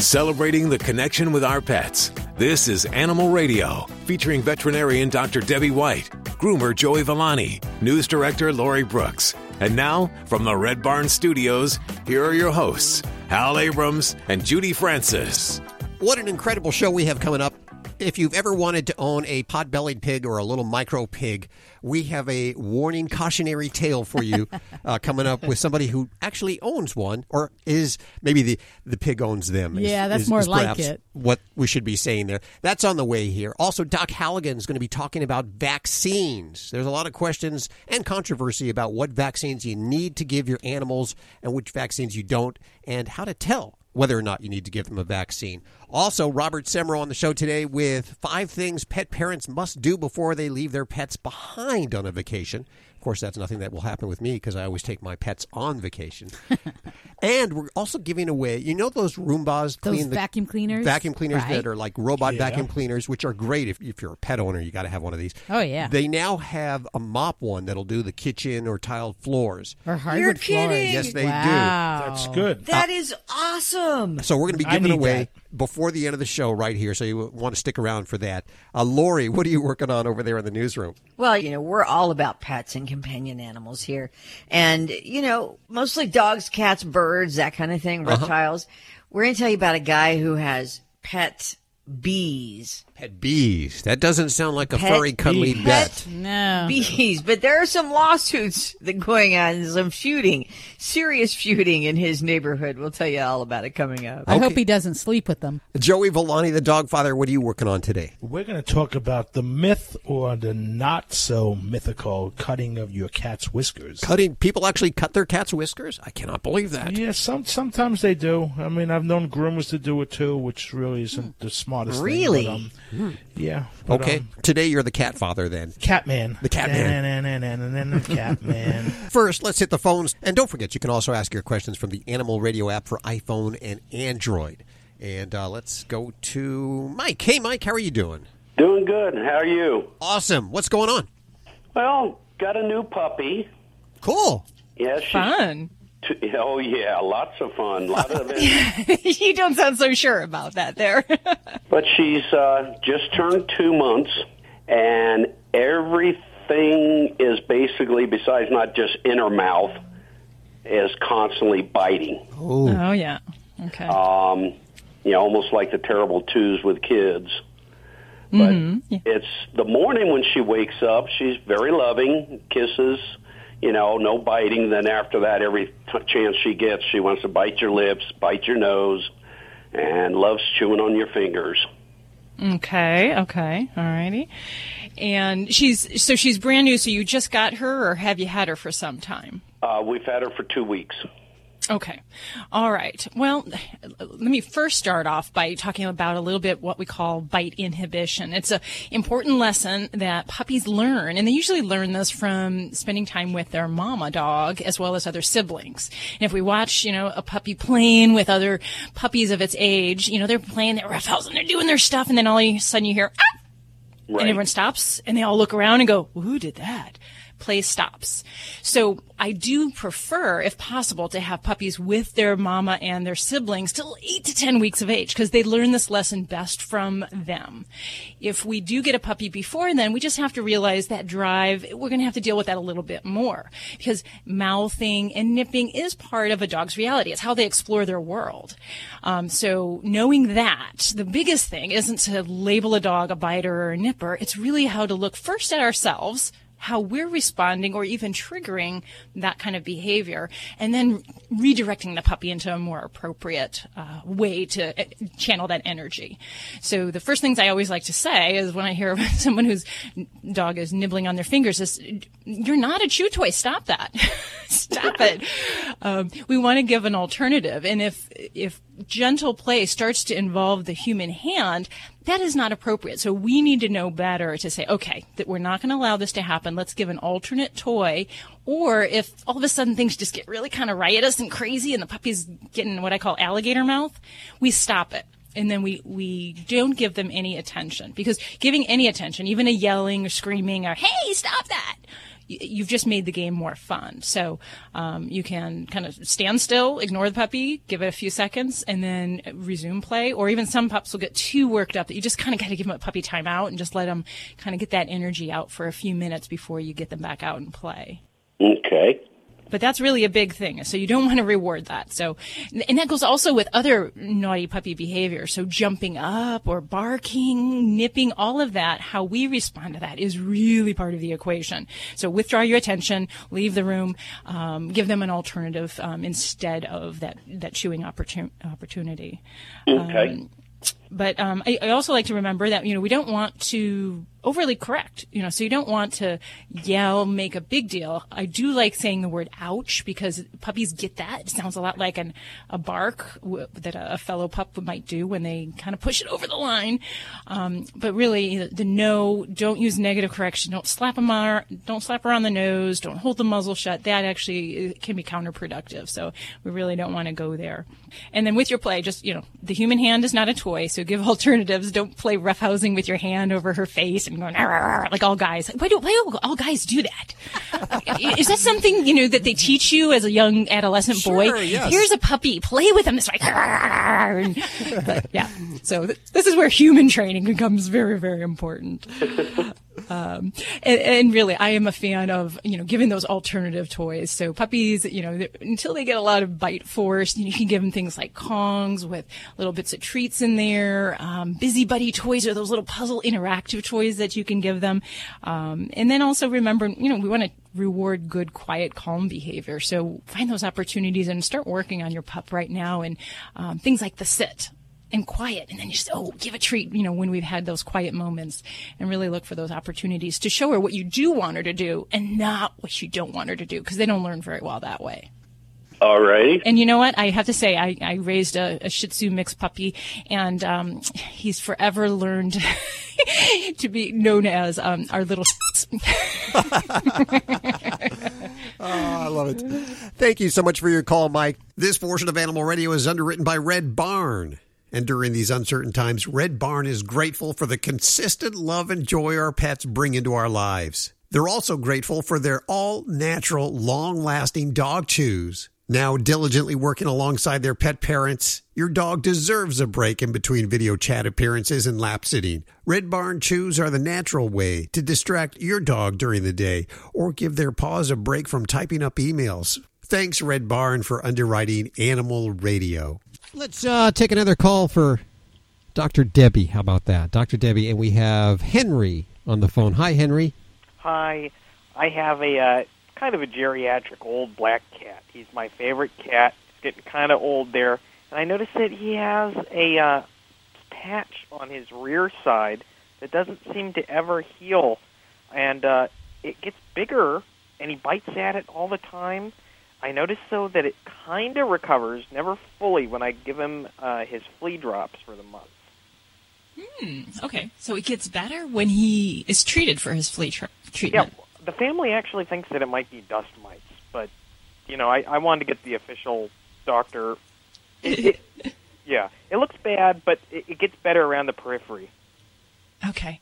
celebrating the connection with our pets. This is Animal Radio, featuring veterinarian Dr. Debbie White, groomer Joey Villani, news director Lori Brooks. And now, from the Red Barn Studios, here are your hosts, Hal Abrams and Judy Francis. What an incredible show we have coming up. If you've ever wanted to own a pot bellied pig or a little micro pig, we have a warning cautionary tale for you uh, coming up with somebody who actually owns one or is maybe the, the pig owns them. is- Yeah, that's is- more is like it. What we should be saying there. That's on the way here. Also, Doc Halligan is going to be talking about vaccines. There's a lot of questions and controversy about what vaccines you need to give your animals and which vaccines you don't, and how to tell whether or not you need to give them a vaccine. Also, Robert Semro on the show today with five things pet parents must do before they leave their pets behind on a vacation. Of course, that's nothing that will happen with me because I always take my pets on vacation. and we're also giving away, you know, those Roombas Those clean the vacuum cleaners? vacuum cleaners Right. that are like robot vacuum cleaners, which are great if, if you're a pet owner. You got to have one of these. Oh, yeah. They now have a mop one that'll do the kitchen or tiled floors. Or hardwood you're kidding. floors. Yes, they do. wow. That's good. That is awesome. So we're going to be giving need away before the end of the show right here. So you want to stick around for that. Uh, Lori, what are you working on over there in the newsroom? Well, you know, we're all about pets and companion animals here. And, you know, mostly dogs, cats, birds, that kind of thing, reptiles. We're going to tell you about a guy who has pet bees. Pet bees. That doesn't sound like a Pet furry, cuddly bee. pet. No. Bees, but there are some lawsuits that going on, some shooting, serious shooting in his neighborhood. We'll tell you all about it coming up. I hope he doesn't sleep with them. Joey Villani, the dog father, what are you working on today? We're going to talk about the myth or the not so mythical cutting of your cat's whiskers. Cutting people actually cut their cat's whiskers? I cannot believe that. Yeah, some sometimes they do. I mean, I've known groomers to do it too, which really isn't the smartest Really? thing. Really? Um, yeah. but, Okay, um, today you're the cat father then. Catman. The Catman. Catman. The Catman. First, let's hit the phones. And don't forget, you can also ask your questions from the Animal Radio app for iPhone and Android. And uh, let's go to Mike. Hey, Mike, how are you doing? Doing good. How are you? Awesome. What's going on? Well, got a new puppy. Cool. Yeah, she's Fun. T- oh yeah, lots of fun. lot of it. you don't sound so sure about that there. but she's uh, just turned two months, and everything is basically, besides not just in her mouth, is constantly biting. oh, yeah. Okay. Um, you know, almost like the terrible twos with kids. But it's the morning when she wakes up, she's very loving, kisses, you know, no biting. Then after that, every t- chance she gets, she wants to bite your lips, bite your nose, and loves chewing on your fingers. okay. Okay. All righty. And she's so she's brand new. So you just got her, or have you had her for some time? Uh, we've had her for two weeks. Okay. All right. Well, let me first start off by talking about a little bit what we call bite inhibition. It's an important lesson that puppies learn, and they usually learn this from spending time with their mama dog as well as other siblings. And if we watch, you know, a puppy playing with other puppies of its age, you know, they're playing their roughhouse and they're doing their stuff, and then all of a sudden you hear, ah! Right. and everyone stops and they all look around and go, well, who did that? Play stops. So I do prefer, if possible, to have puppies with their mama and their siblings till eight to 10 weeks of age because they learn this lesson best from them. If we do get a puppy before then, we just have to realize that drive, we're going to have to deal with that a little bit more because mouthing and nipping is part of a dog's reality. It's how they explore their world. Um, so knowing that, the biggest thing isn't to label a dog a biter or a nipper. It's really how to look first at ourselves how we're responding or even triggering that kind of behavior, and then redirecting the puppy into a more appropriate uh, way to uh, channel that energy. So the first things I always like to say is when I hear someone whose dog is nibbling on their fingers is, "You're not a chew toy. Stop that. Stop it." Um, we want to give an alternative, and if if gentle play starts to involve the human hand, that is not appropriate. So we need to know better to say, okay, that we're not going to allow this to happen. Let's give an alternate toy. Or if all of a sudden things just get really kind of riotous and crazy and the puppy's getting what I call alligator mouth, we stop it. And then we, we don't give them any attention because giving any attention, even a yelling or screaming or, hey, stop that, you've just made the game more fun. So um, you can kind of stand still, ignore the puppy, give it a few seconds, and then resume play. Or even some pups will get too worked up that you just kind of got to give them a puppy timeout and just let them kind of get that energy out for a few minutes before you get them back out and play. Okay. But that's really a big thing. So you don't want to reward that. So, and that goes also with other naughty puppy behavior. So jumping up or barking, nipping, all of that, how we respond to that is really part of the equation. So withdraw your attention, leave the room, um, give them an alternative um, instead of that, that chewing opportun- opportunity. Okay. Um, but um, I, I, also like to remember that you know we don't want to overly correct you know so you don't want to yell make a big deal. I do like saying the word ouch because puppies get that. It sounds a lot like an, a bark w- that a, fellow pup might do when they kind of push it over the line. Um, but really the, the no don't use negative correction. Don't slap them on don't slap on the nose. Don't hold the muzzle shut. That actually can be counterproductive. So we really don't want to go there. And then with your play just you know the human hand is not a toy so give alternatives. Don't play roughhousing with your hand over her face and going like all guys. Why do why do all guys do that? Is that something you know that they teach you as a young adolescent sure, boy? Yes. Here's a puppy. Play with him this way. but, yeah. So th- this is where human training becomes very very important. Um, and, and, really, I am a fan of you know giving those alternative toys. So puppies, you know, until they get a lot of bite force, you, know, you can give them things like Kongs with little bits of treats in there. Um, busy buddy toys are those little puzzle interactive toys that you can give them. Um, and then also remember, you know, we want to reward good, quiet, calm behavior. So find those opportunities and start working on your pup right now. And um, things like the sit and quiet. And then you just, oh, give a treat, you know, when we've had those quiet moments and really look for those opportunities to show her what you do want her to do and not what you don't want her to do because they don't learn very well that way. All right. And you know what? I have to say, I, I raised a, a Shih Tzu mixed puppy, and um, he's forever learned to be known as um, our little. oh, I love it. Thank you so much for your call, Mike. This portion of Animal Radio is underwritten by Red Barn. And during these uncertain times, Red Barn is grateful for the consistent love and joy our pets bring into our lives. They're also grateful for their all natural, long lasting dog chews. Now diligently working alongside their pet parents, your dog deserves a break in between video chat appearances and lap sitting. Red Barn Chews are the natural way to distract your dog during the day or give their paws a break from typing up emails. Thanks, Red Barn, for underwriting Animal Radio. Let's uh, take another call for Dr. Debbie. How about that? Dr. Debbie, and we have Henry on the phone. Hi, Henry. Hi. I have a uh, kind of a geriatric old black cat. He's my favorite cat. He's getting kind of old there. And I noticed that he has a uh, patch on his rear side that doesn't seem to ever heal. And uh, it gets bigger, and he bites at it all the time. I notice though that it kind of recovers, never fully, when I give him uh, his flea drops for the month. Hmm. Okay, so it gets better when he is treated for his flea tra- treatment. Yeah, the family actually thinks that it might be dust mites, but you know, I, I wanted to get the official doctor. It, it, yeah, it looks bad, but it, it gets better around the periphery. Okay.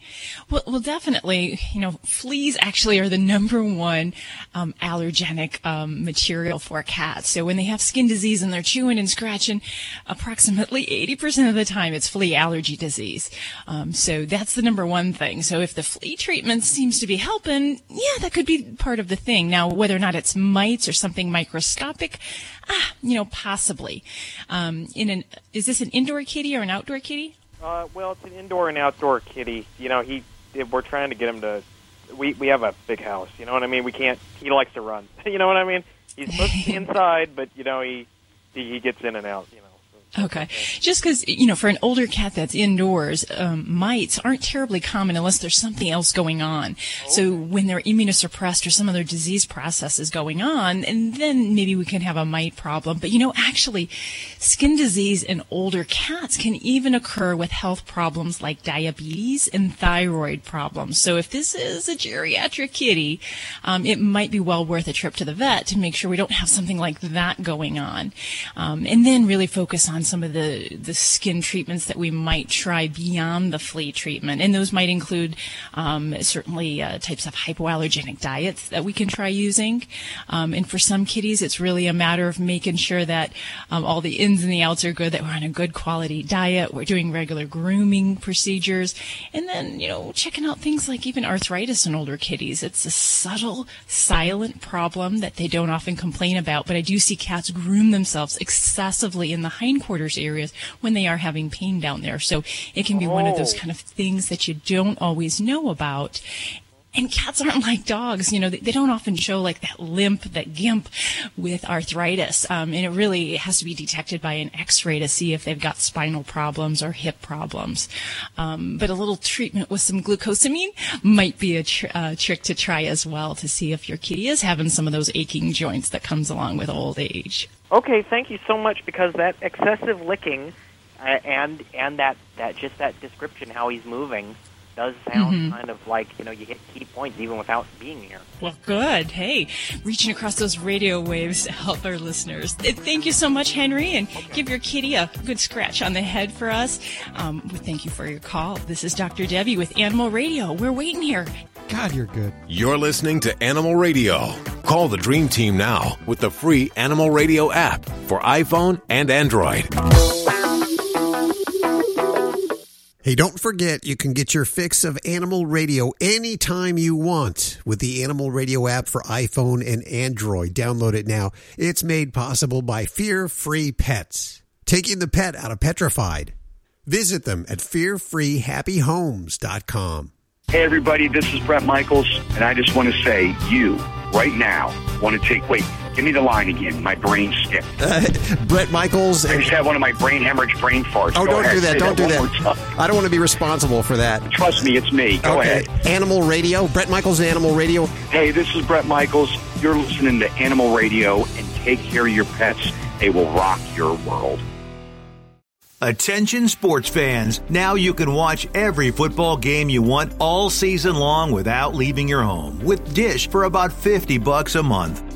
Well, well, definitely, you know, fleas actually are the number one um, allergenic um, material for cats. So when they have skin disease and they're chewing and scratching, approximately 80% of the time it's flea allergy disease. Um, so that's the number one thing. So if the flea treatment seems to be helping, yeah, that could be part of the thing. Now, whether or not it's mites or something microscopic, ah, you know, possibly. Um, in an, is this an indoor kitty or an outdoor kitty? Uh, well, it's an indoor and outdoor kitty. You know, he we're trying to get him to. We we have a big house. You know what I mean? We can't. He likes to run. you know what I mean? He's supposed to be inside, but you know he he, he gets in and out. You know. Okay. Just because, you know, for an older cat that's indoors, um, mites aren't terribly common unless there's something else going on. So when they're immunosuppressed or some other disease process is going on, and then maybe we can have a mite problem. But, you know, actually, skin disease in older cats can even occur with health problems like diabetes and thyroid problems. So if this is a geriatric kitty, um, it might be well worth a trip to the vet to make sure we don't have something like that going on. Um, and then really focus on on some of the, the skin treatments that we might try beyond the flea treatment. And those might include um, certainly uh, types of hypoallergenic diets that we can try using. Um, and for some kitties, it's really a matter of making sure that um, all the ins and the outs are good, that we're on a good quality diet, we're doing regular grooming procedures, and then, you know, checking out things like even arthritis in older kitties. It's a subtle, silent problem that they don't often complain about, but I do see cats groom themselves excessively in the hindquarters areas when they are having pain down there. So it can be one of those Oh. kind of things that you don't always know about. And cats aren't like dogs, you know, they, they don't often show like that limp, that gimp with arthritis. Um, and it really has to be detected by an x-ray to see if they've got spinal problems or hip problems. Um, but a little treatment with some glucosamine might be a tr- uh, trick to try as well to see if your kitty is having some of those aching joints that comes along with old age. Okay, thank you so much because that excessive licking uh, and and that that just that description how he's moving does sound kind of like you know you hit key points even without being here. Well, good. Hey, reaching across those radio waves to help our listeners. Uh, Thank you so much, Henry, and give your kitty a good scratch on the head for us. Um, we thank you for your call. This is Dr. Debbie with Animal Radio. We're waiting here. God, you're good. You're listening to Animal Radio. Call the Dream Team now with the free Animal Radio app for iPhone and Android. Hey, don't forget you can get your fix of Animal Radio anytime you want with the Animal Radio app for iPhone and Android. Download it now. It's made possible by Fear Free Pets, taking the pet out of petrified. Visit them at fearfreehappyhomes.com. Hey, everybody, this is Bret Michaels, and I just want to say, you, right now, want to take. Wait, give me the line again. My brain skipped. Uh, Bret Michaels. I just had one of my brain hemorrhage brain farts. oh, Go don't ahead, do that. Don't do that. I don't want to be responsible for that. Trust me, it's me. Go okay. ahead. Animal Radio. Bret Michaels, Animal Radio. Hey, this is Bret Michaels. You're listening to Animal Radio, and take care of your pets. They will rock your world. Attention sports fans. Now you can watch every football game you want all season long without leaving your home with Dish for about 50 bucks a month.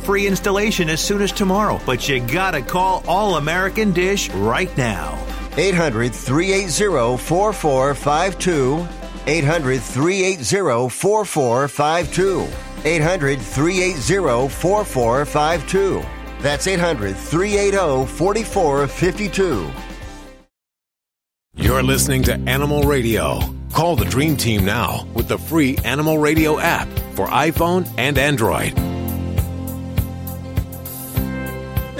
free installation as soon as tomorrow. But you gotta call All American Dish right now. 800 380 4452. 800 380 4452. 800 380 4452. That's 800 380 4452. You're listening to Animal Radio. Call the Dream Team now with the free Animal Radio app for iPhone and Android.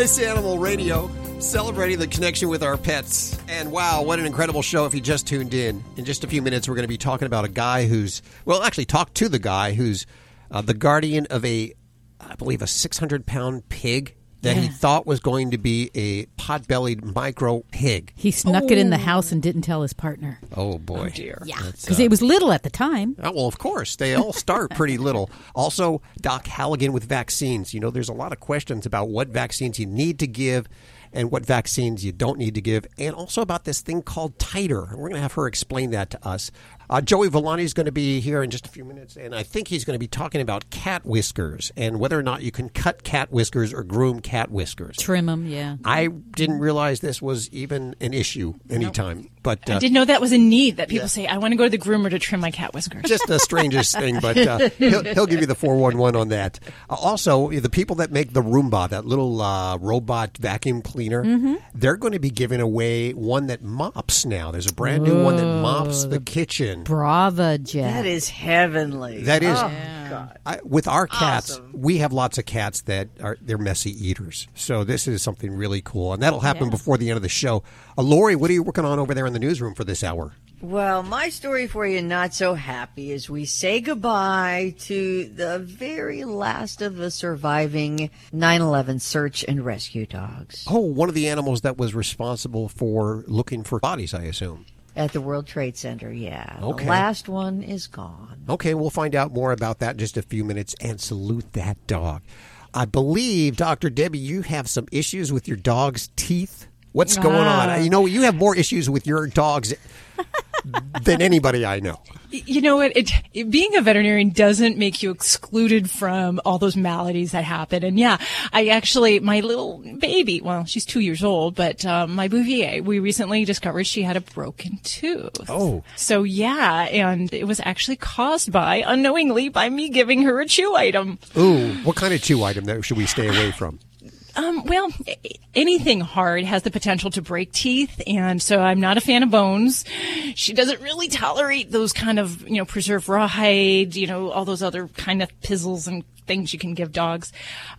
It's Animal Radio, celebrating the connection with our pets. And wow, what an incredible show if you just tuned in. In just a few minutes, we're going to be talking about a guy who's, well, actually, talk to the guy who's uh, the guardian of a, I believe, a 600 pound pig that he thought was going to be a pot bellied micro pig. He snuck it in the house and didn't tell his partner. Oh, boy. dear. Yeah, because uh, it was little at the time. Oh, well, of course. They all start pretty little. Also, Doc Halligan with vaccines. You know, there's a lot of questions about what vaccines you need to give and what vaccines you don't need to give, and also about this thing called titer. We're going to have her explain that to us. Uh, Joey Villani is going to be here in just a few minutes, and I think he's going to be talking about cat whiskers and whether or not you can cut cat whiskers or groom cat whiskers. Trim them, yeah. I didn't realize this was even an issue anytime, but uh, I didn't know that was a need that people say, I want to go to the groomer to trim my cat whiskers. just the strangest thing, but uh, he'll, he'll give you the 411 on that. Uh, also, the people that make the Roomba, that little uh, robot vacuum cleaner, Mm-hmm. they're going to be giving away one that mops now. There's a brand new one that mops the kitchen. Braava Jet. That is heavenly. That is, Oh, God. I, with our cats, Awesome. we have lots of cats that are they're messy eaters. So this is something really cool, and that'll happen Yeah. before the end of the show. Uh, Lori, what are you working on over there in the newsroom for this hour? Well, my story for you, not so happy, as we say goodbye to the very last of the surviving 9 11 search and rescue dogs Oh, one of the animals that was responsible for looking for bodies, I assume. At the World Trade Center. Yeah. Okay. The last one is gone. Okay, we'll find out more about that in just a few minutes and salute that dog. I believe, Dr. Debbie, you have some issues with your dog's teeth. What's going Ah. on? You know, you have more issues with your dogs than anybody I know. You know what? It, it, being a veterinarian doesn't make you excluded from all those maladies that happen. And yeah, I actually, my little baby, well, she's two years old, but um, my Bouvier, we recently discovered she had a broken tooth. Oh. So yeah, and it was actually caused by, unknowingly, by me giving her a chew item. Ooh, what kind of chew item that should we stay away from? Um, well, anything hard has the potential to break teeth, and so I'm not a fan of bones. She doesn't really tolerate those kind of, you know, preserved rawhide, you know, all those other kind of pizzles and things you can give dogs.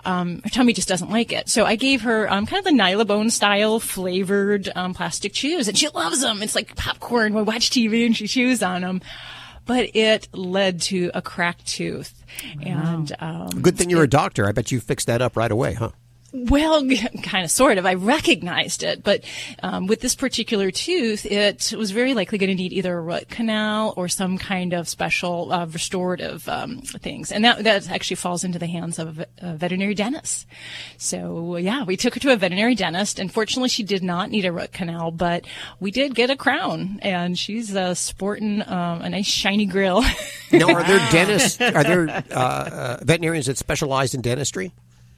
Um, her tummy just doesn't like it. So I gave her um, kind of the Nylabone style flavored um, plastic chews, and she loves them. It's like popcorn. We watch TV and she chews on them. But it led to a cracked tooth, and um, Good thing you're a doctor. I bet you fixed that up right away, huh? Well, kind of, sort of. I recognized it, but um, with this particular tooth, it was very likely going to need either a root canal or some kind of special uh, restorative um, things, and that that actually falls into the hands of a, a veterinary dentist. So yeah, we took her to a veterinary dentist. Unfortunately, she did not need a root canal, but we did get a crown, and she's uh, sporting um, a nice shiny grill. Now, are there dentists? Are there uh, uh, veterinarians that specialize in dentistry?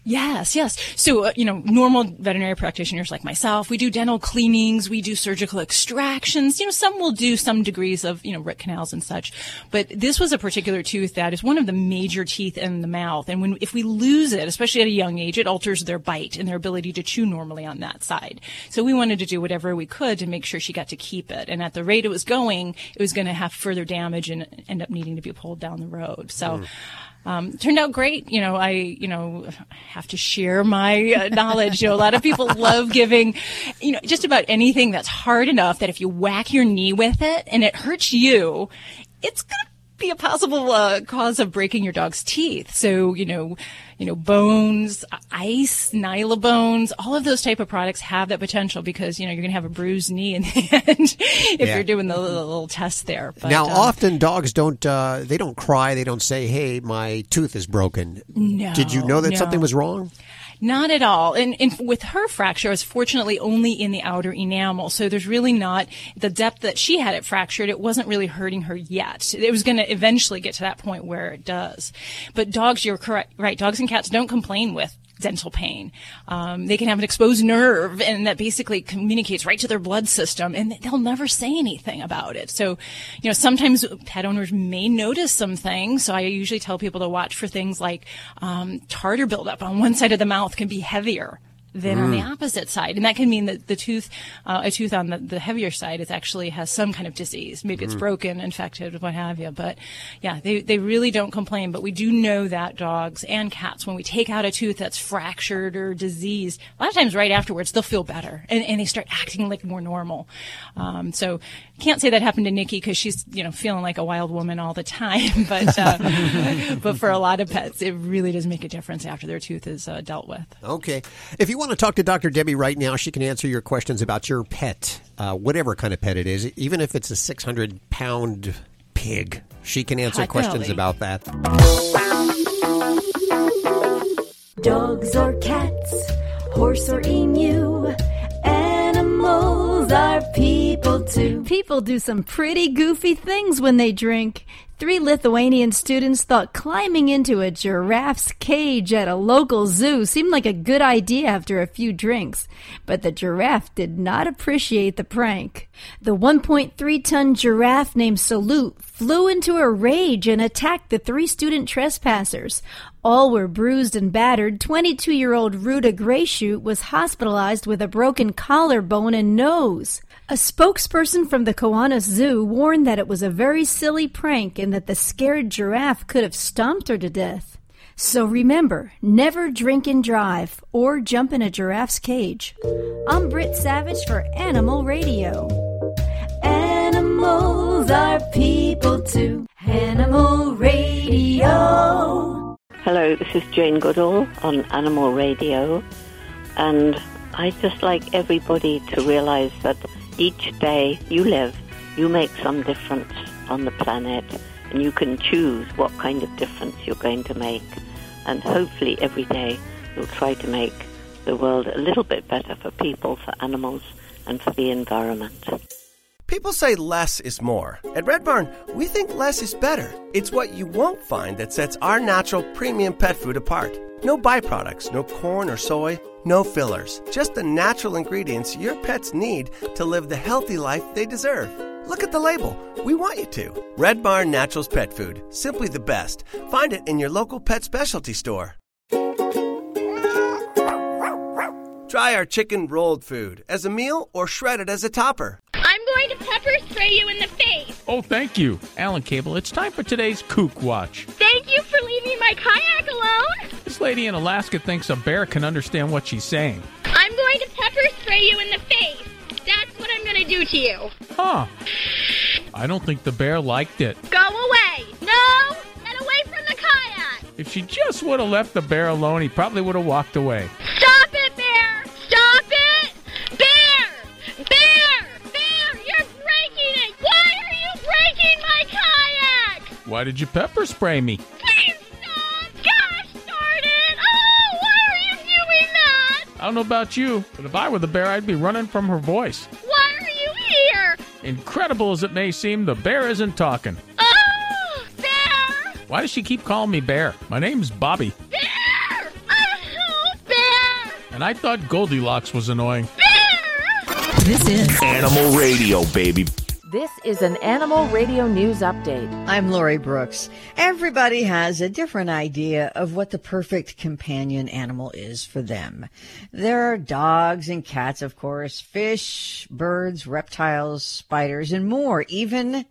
Yes, yes. So, uh, you know, normal veterinary practitioners like myself, we do dental cleanings, we do surgical extractions. You know, some will do some degrees of, you know, root canals and such. But this was a particular tooth that is one of the major teeth in the mouth. And when, if we lose it, especially at a young age, it alters their bite and their ability to chew normally on that side. So we wanted to do whatever we could to make sure she got to keep it. And at the rate it was going, it was going to have further damage and end up needing to be pulled down the road. So, um, turned out great. You know, I, you know, have to share my uh, knowledge. You know, a lot of people love giving, you know, just about anything that's hard enough that if you whack your knee with it and it hurts you, it's going to be a possible uh, cause of breaking your dog's teeth. So, you know, you know, bones, ice, Nylabones, all of those type of products have that potential because, you know, you're going to have a bruised knee in the end if Yeah. you're doing the little, little test there. But, now, um, often dogs don't. Uh, they don't cry. They don't say, "Hey, my tooth is broken." No, Did you know that no. something was wrong? Not at all. And, and with her fracture, was fortunately only in the outer enamel. So there's really not the depth that she had it fractured. It wasn't really hurting her yet. It was going to eventually get to that point where it does. But dogs, you're correct, right? Dogs and cats don't complain with dental pain. Um, they can have an exposed nerve and that basically communicates right to their blood system and they'll never say anything about it. So, you know, sometimes pet owners may notice some things. So I usually tell people to watch for things like, um, tartar buildup on one side of the mouth can be heavier than on the opposite side. And that can mean that the tooth, uh, a tooth on the, the heavier side is actually has some kind of disease. Maybe it's broken, infected, what have you. But yeah, they, they really don't complain. But we do know that dogs and cats, when we take out a tooth that's fractured or diseased, a lot of times right afterwards, they'll feel better and, and they start acting like more normal. Um, so can't say that happened to Nikki because she's, you know, feeling like a wild woman all the time. But, uh, but for a lot of pets, it really does make a difference after their tooth is uh, dealt with. Okay. If you want to talk to Dr. Debbie right now, she can answer your questions about your pet, uh, whatever kind of pet it is, even if it's a 600 pound pig. She can answer Hot questions belly. about that. Dogs or cats, horse or emu, animals are people too. People do some pretty goofy things when they drink. Three Lithuanian students thought climbing into a giraffe's cage at a local zoo seemed like a good idea after a few drinks, but the giraffe did not appreciate the prank. The 1.3 ton giraffe named Salute flew into a rage and attacked the three student trespassers. All were bruised and battered. 22 year old Ruta Grayshoot was hospitalized with a broken collarbone and nose. A spokesperson from the Kiwanis Zoo warned that it was a very silly prank and that the scared giraffe could have stomped her to death. So remember, never drink and drive or jump in a giraffe's cage. I'm Britt Savage for Animal Radio. Animals are people too. Animal Radio. Hello, this is Jane Goodall on Animal Radio, and I'd just like everybody to realize that each day you live, you make some difference on the planet, and you can choose what kind of difference you're going to make. And hopefully, every day you'll try to make the world a little bit better for people, for animals, and for the environment. People say less is more. At Red Barn, we think less is better. It's what you won't find that sets our natural premium pet food apart. No byproducts, no corn or soy, no fillers. Just the natural ingredients your pets need to live the healthy life they deserve. Look at the label. We want you to. Red Barn Naturals Pet Food. Simply the best. Find it in your local pet specialty store. Try our chicken rolled food as a meal or shredded as a topper. I'm going to pepper spray you in the face. Oh, thank you. Alan Cable, it's time for today's Kook Watch. Thank you for leaving my kayak alone. This lady in Alaska thinks a bear can understand what she's saying. I'm going to pepper spray you in the face. That's what I'm going to do to you. Huh. I don't think the bear liked it. Go away. No, get away from the kayak. If she just would have left the bear alone, he probably would have walked away. Stop Why did you pepper spray me? Please stop. Gosh darn it. Oh, why are you doing that? I don't know about you, but if I were the bear, I'd be running from her voice. Why are you here? Incredible as it may seem, the bear isn't talking. Oh, bear. Why does she keep calling me bear? My name's Bobby, Bear. Oh, bear. and I thought Goldilocks was annoying. Bear! This is Animal Radio, baby. This is an Animal Radio News Update. I'm Lori Brooks. Everybody has a different idea of what the perfect companion animal is for them. There are dogs and cats, of course, fish, birds, reptiles, spiders, and more, even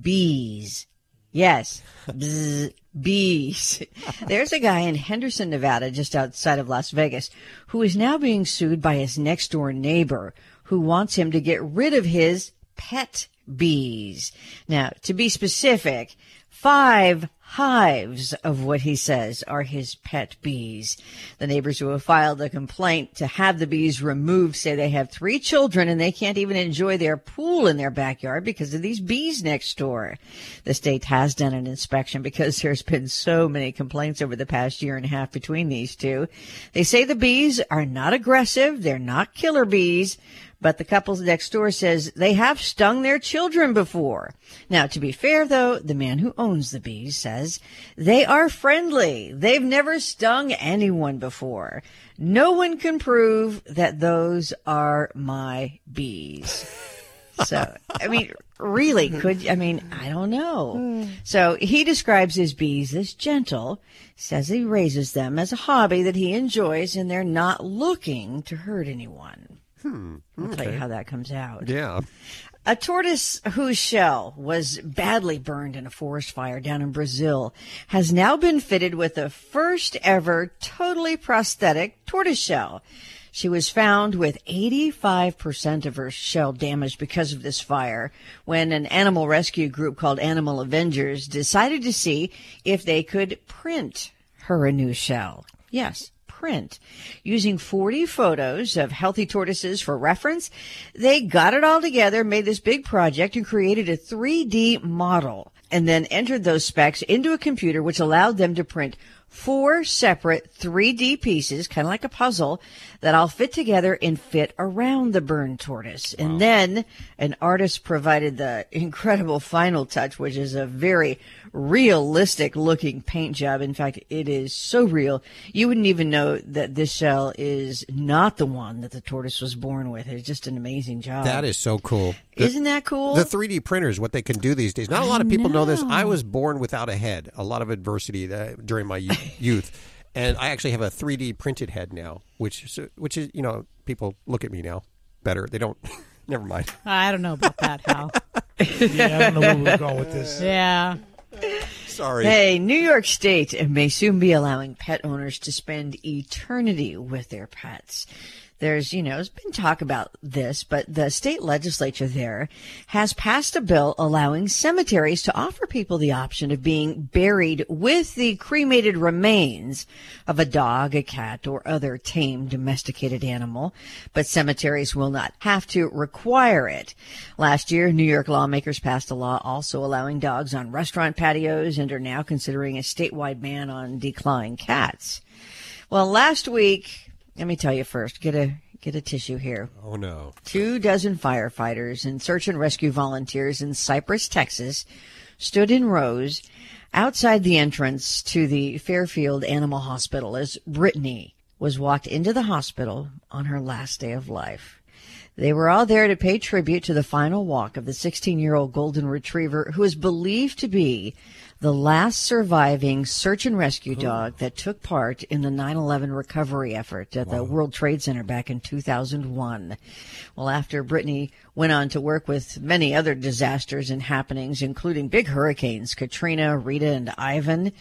bees. Yes, bzz, bees. There's a guy in Henderson, Nevada, just outside of Las Vegas, who is now being sued by his next door neighbor who wants him to get rid of his pet bees. Now, to be specific, five hives of what he says are his pet bees. The neighbors who have filed a complaint to have the bees removed say they have three children and they can't even enjoy their pool in their backyard because of these bees next door. The state has done an inspection because there's been so many complaints over the past year and a half between these two. They say the bees are not aggressive. They're not killer bees. But the couple next door says they have stung their children before. Now, to be fair though, the man who owns the bees says they are friendly. They've never stung anyone before. No one can prove that those are my bees. So, I mean, really, could, I mean, I don't know. So he describes his bees as gentle, says he raises them as a hobby that he enjoys, and they're not looking to hurt anyone. Hmm. I'll tell you how that comes out. Yeah. A tortoise whose shell was badly burned in a forest fire down in Brazil has now been fitted with the first ever totally prosthetic tortoise shell. She was found with 85% of her shell damaged because of this fire when an animal rescue group called Animal Avengers decided to see if they could print her a new shell. Yes, print. Using 40 photos of healthy tortoises for reference, they got it all together, made this big project, and created a 3D model, and then entered those specs into a computer, which allowed them to print four separate 3D pieces, kind of like a puzzle, that all fit together and fit around the burned tortoise. And then an artist provided the incredible final touch, which is a very realistic looking paint job. In fact, it is so real, you wouldn't even know that this shell is not the one that the tortoise was born with. It's just an amazing job. That is so cool. The- Isn't that cool? The 3D printers, what they can do these days. Not a lot of people know. this. I was born without a head. A lot of adversity uh, during my youth, and I actually have a 3D printed head now, which so- which is you know people look at me now better. They don't. Never mind. I don't know about that, Hal. yeah, I don't know where we're going with this. Yeah. Sorry. Hey, New York State may soon be allowing pet owners to spend eternity with their pets. There's, you know, there's been talk about this, but the state legislature there has passed a bill allowing cemeteries to offer people the option of being buried with the cremated remains of a dog, a cat, or other tame domesticated animal. But cemeteries will not have to require it. Last year, New York lawmakers passed a law also allowing dogs on restaurant patios and are now considering a statewide ban on declawing cats. Well, last week, let me tell you first, get a get a tissue here. Oh no. Two dozen firefighters and search and rescue volunteers in Cypress, Texas, stood in rows outside the entrance to the Fairfield Animal Hospital as Brittany was walked into the hospital on her last day of life. They were all there to pay tribute to the final walk of the 16 year old golden retriever who is believed to be the last surviving search and rescue dog that took part in the 9-11 recovery effort at the World Trade Center back in 2001. Well, after Brittany went on to work with many other disasters and happenings, including big hurricanes, Katrina, Rita, and Ivan,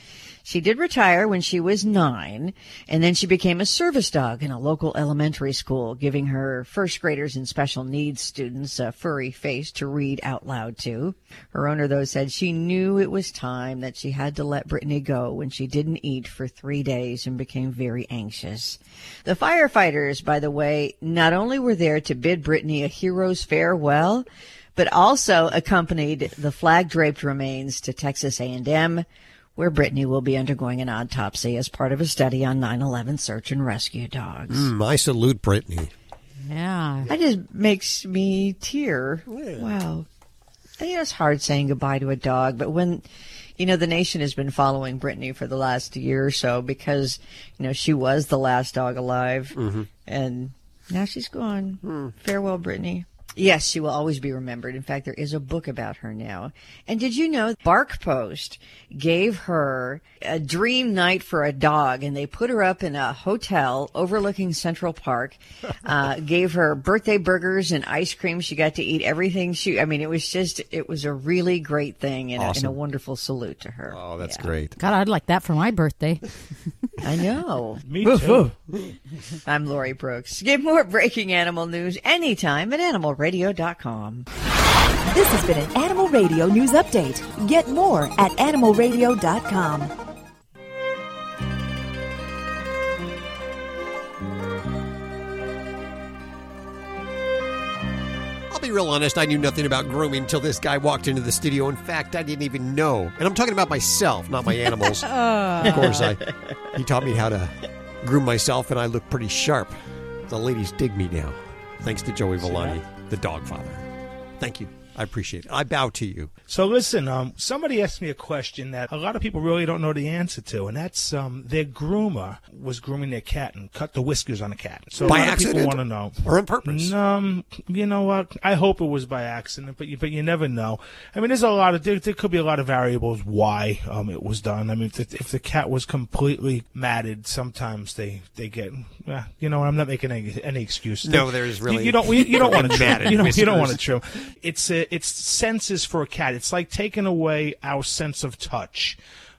she did retire when she was nine, and then she became a service dog in a local elementary school, giving her first graders and special needs students a furry face to read out loud to. Her owner, though, said she knew it was time that she had to let Brittany go when she didn't eat for three days and became very anxious. The firefighters, by the way, not only were there to bid Brittany a hero's farewell, but also accompanied the flag draped remains to Texas A&M where Brittany will be undergoing an autopsy as part of a study on 9/11 search and rescue dogs. Mm, I salute Brittany. Yeah. That just makes me tear. Wow. I know it's hard saying goodbye to a dog, but when, you know, the nation has been following Brittany for the last year or so because, you know, she was the last dog alive Mhm. and now she's gone. Farewell, Brittany. Yes, she will always be remembered. In fact, there is a book about her now. And did you know BarkPost gave her a dream night for a dog and they put her up in a hotel overlooking Central Park, uh, gave her birthday burgers and ice cream. She got to eat everything she, I mean, it was just, it was a really great thing and, a, and a wonderful salute to her. Oh, that's great. God, I'd like that for my birthday. I know. Me too. I'm Lori Brooks. Get more breaking animal news anytime at animalradio.com. This has been an Animal Radio News Update. Get more at animalradio.com. I'll be real honest, I knew nothing about grooming until this guy walked into the studio. In fact, I didn't even know. And I'm talking about myself, not my animals. of course, I he taught me how to groom myself, and I look pretty sharp. The ladies dig me now. Thanks to Joey Villani, the Dogfather. Thank you. I appreciate it. I bow to you. So listen, um, somebody asked me a question that a lot of people really don't know the answer to, and that's um, their groomer was grooming their cat and cut the whiskers on the cat. So By a lot of accident? people want to know, Or on purpose? Um, you know what? I hope it was by accident, but you, but you never know. I mean, there's a lot of there, there could be a lot of variables why um, it was done. I mean, if the, if the cat was completely matted, sometimes they they get. Uh, you know, I'm not making any, any excuse. No, there's really you, don't you, you don't want to trim. matted You don't, you don't want to trim. It's uh, it's senses for a cat. It's like taking away our sense of touch.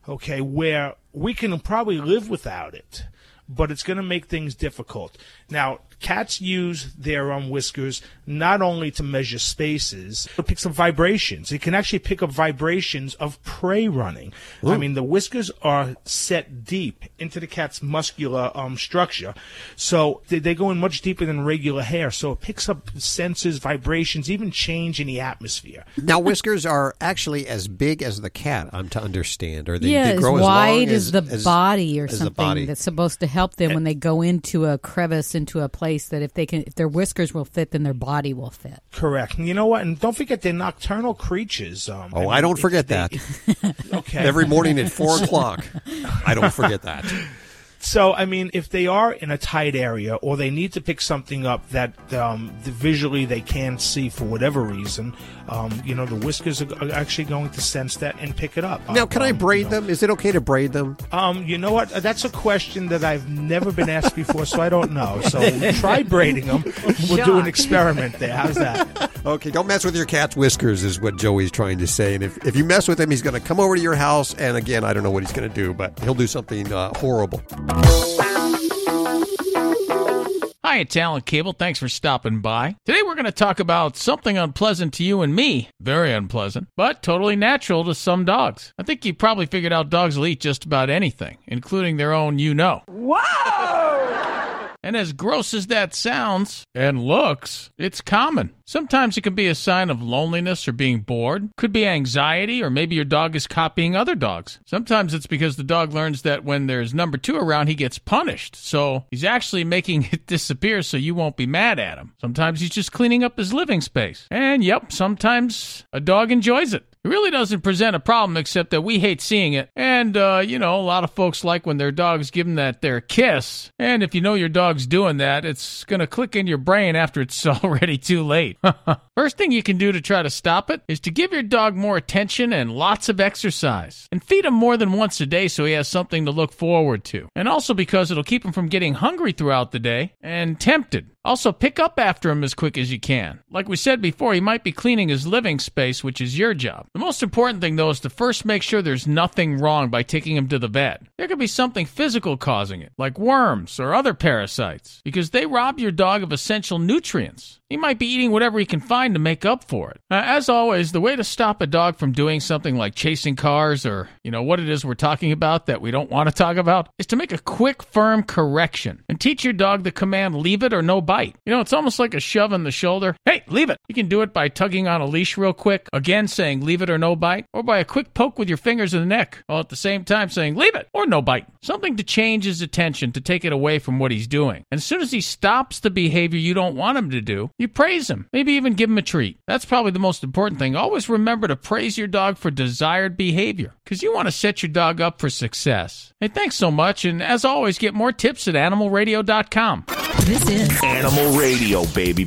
Okay, where we can probably live without it, but it's going to make things difficult. Now, cats use their um, whiskers not only to measure spaces, but pick up vibrations. It can actually pick up vibrations of prey running. I mean, the whiskers are set deep into the cat's muscular um, structure, so they, they go in much deeper than regular hair. So it picks up senses, vibrations, even change in the atmosphere. Now, whiskers are actually as big as the cat, I'm to understand. Or they, yeah, they as grow wide as as, long the body or as something body. that's supposed to help them when they go into a crevice, into a place that if they can, if their whiskers will fit, then their body will fit. Correct. And you know what? And don't forget they're nocturnal creatures. Um, Oh, mean, I don't forget they- that. okay. Every morning at four o'clock, I don't forget that. So, I mean, if they are in a tight area or they need to pick something up that um, visually they can't see for whatever reason, um, you know, the whiskers are, are actually going to sense that and pick it up. Now, can I Um, braid you know. them? Is it okay to braid them? Um, you know what? That's a question that I've never been asked before, so I don't know. So try braiding them. We'll do an experiment there. How's that? Okay, don't mess with your cat's whiskers, is what Joey's trying to say. And if, if you mess with him, he's going to come over to your house. And again, I don't know what he's going to do, but he'll do something uh, horrible. Hi, it's Alan Cable. Thanks for stopping by. Today we're going to talk about something unpleasant to you and me. Very unpleasant, but totally natural to some dogs. I think you probably figured out dogs will eat just about anything, including their own you know. And as gross as that sounds and looks, it's common. Sometimes it can be a sign of loneliness or being bored. Could be anxiety, or maybe your dog is copying other dogs. Sometimes it's because the dog learns that when there's number two around, he gets punished. So he's actually making it disappear so you won't be mad at him. Sometimes he's just cleaning up his living space. And yep, sometimes a dog enjoys it. It really doesn't present a problem except that we hate seeing it. And, uh, you know, a lot of folks like when their dogs give them that their kiss. And if you know your dog's doing that, it's going to click in your brain after it's already too late. First thing you can do to try to stop it is to give your dog more attention and lots of exercise. And feed him more than once a day so he has something to look forward to. And also because it'll keep him from getting hungry throughout the day and tempted. Also, pick up after him as quick as you can. Like we said before, he might be cleaning his living space, which is your job. The most important thing, though, is to first make sure there's nothing wrong by taking him to the vet. There could be something physical causing it, like worms or other parasites, because they rob your dog of essential nutrients. He might be eating whatever he can find to make up for it. Uh, as always, the way to stop a dog from doing something like chasing cars or, you know, what it is we're talking about that we don't want to talk about is to make a quick, firm correction and teach your dog the command leave it or no bite. You know, it's almost like a shove in the shoulder. Hey, leave it. You can do it by tugging on a leash real quick, again saying leave it or no bite, or by a quick poke with your fingers in the neck, while at the same time saying leave it or no bite. Something to change his attention to take it away from what he's doing. And as soon as he stops the behavior you don't want him to do, you praise him. Maybe even give him a treat. That's probably the most important thing. Always remember to praise your dog for desired behavior because you want to set your dog up for success. Hey, thanks so much. And as always, get more tips at animalradio.com. This is Animal Radio, baby.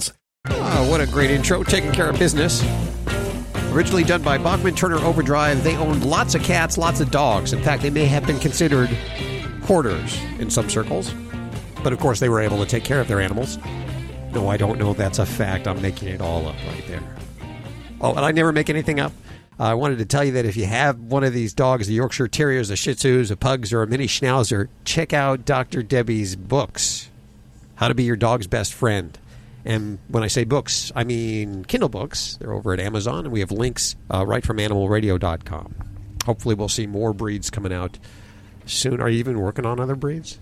Oh, what a great intro. Taking care of business. Originally done by Bachman Turner Overdrive, they owned lots of cats, lots of dogs. In fact, they may have been considered hoarders in some circles. But of course, they were able to take care of their animals. No, I don't know. That's a fact. I'm making it all up right there. Oh, and I never make anything up. Uh, I wanted to tell you that if you have one of these dogs, the Yorkshire Terriers, the Shih Tzus, the Pugs, or a Mini Schnauzer, check out Dr. Debbie's books, How to Be Your Dog's Best Friend. And when I say books, I mean Kindle books. They're over at Amazon, and we have links uh, right from animalradio.com. Hopefully, we'll see more breeds coming out soon. Are you even working on other breeds?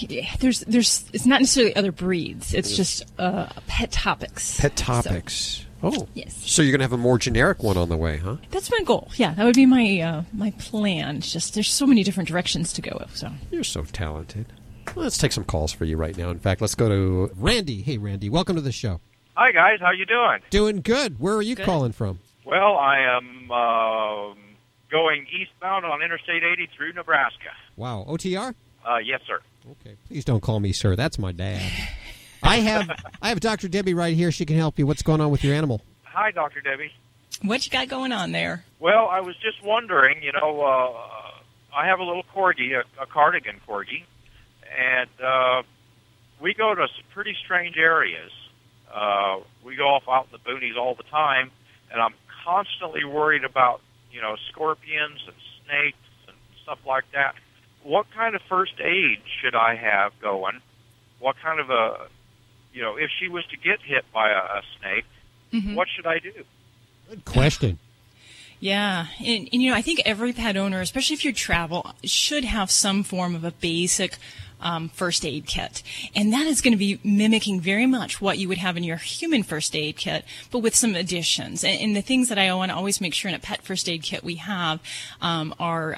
Yeah, there's there's it's not necessarily other breeds. It's just uh, pet topics. Pet topics. oh, Yes. So you're going to have a more generic one on the way, huh? That's my goal. Yeah, that would be my uh, my plan. It's just there's so many different directions to go. With, So You're so talented. Well, let's take some calls for you right now. In fact, let's go to Randy. Hey, Randy, welcome to the show. Hi guys, how you doing? Doing good. Where are you calling from? Well, I am uh, going eastbound on Interstate 80 through Nebraska. Wow, OTR. Uh, yes, sir. Okay. Please don't call me sir. That's my dad. I have I have Dr. Debbie right here. She can help you. What's going on with your animal? Hi, Dr. Debbie. what you got going on there? Well, I was just wondering, you know, uh, I have a little corgi, a, a cardigan corgi, and uh, we go to some pretty strange areas. Uh, we go off out in the boonies all the time, and I'm constantly worried about, you know, scorpions and snakes and stuff like that. What kind of first aid should I have going? What kind of a, you know, if she was to get hit by a, a snake, Mhm. what should I do? Good question. Yeah, and, and you know, I think every pet owner, especially if you travel, should have some form of a basic um, first aid kit, and that is going to be mimicking very much what you would have in your human first aid kit, but with some additions. And, and the things that I want to always make sure in a pet first aid kit we have um, are.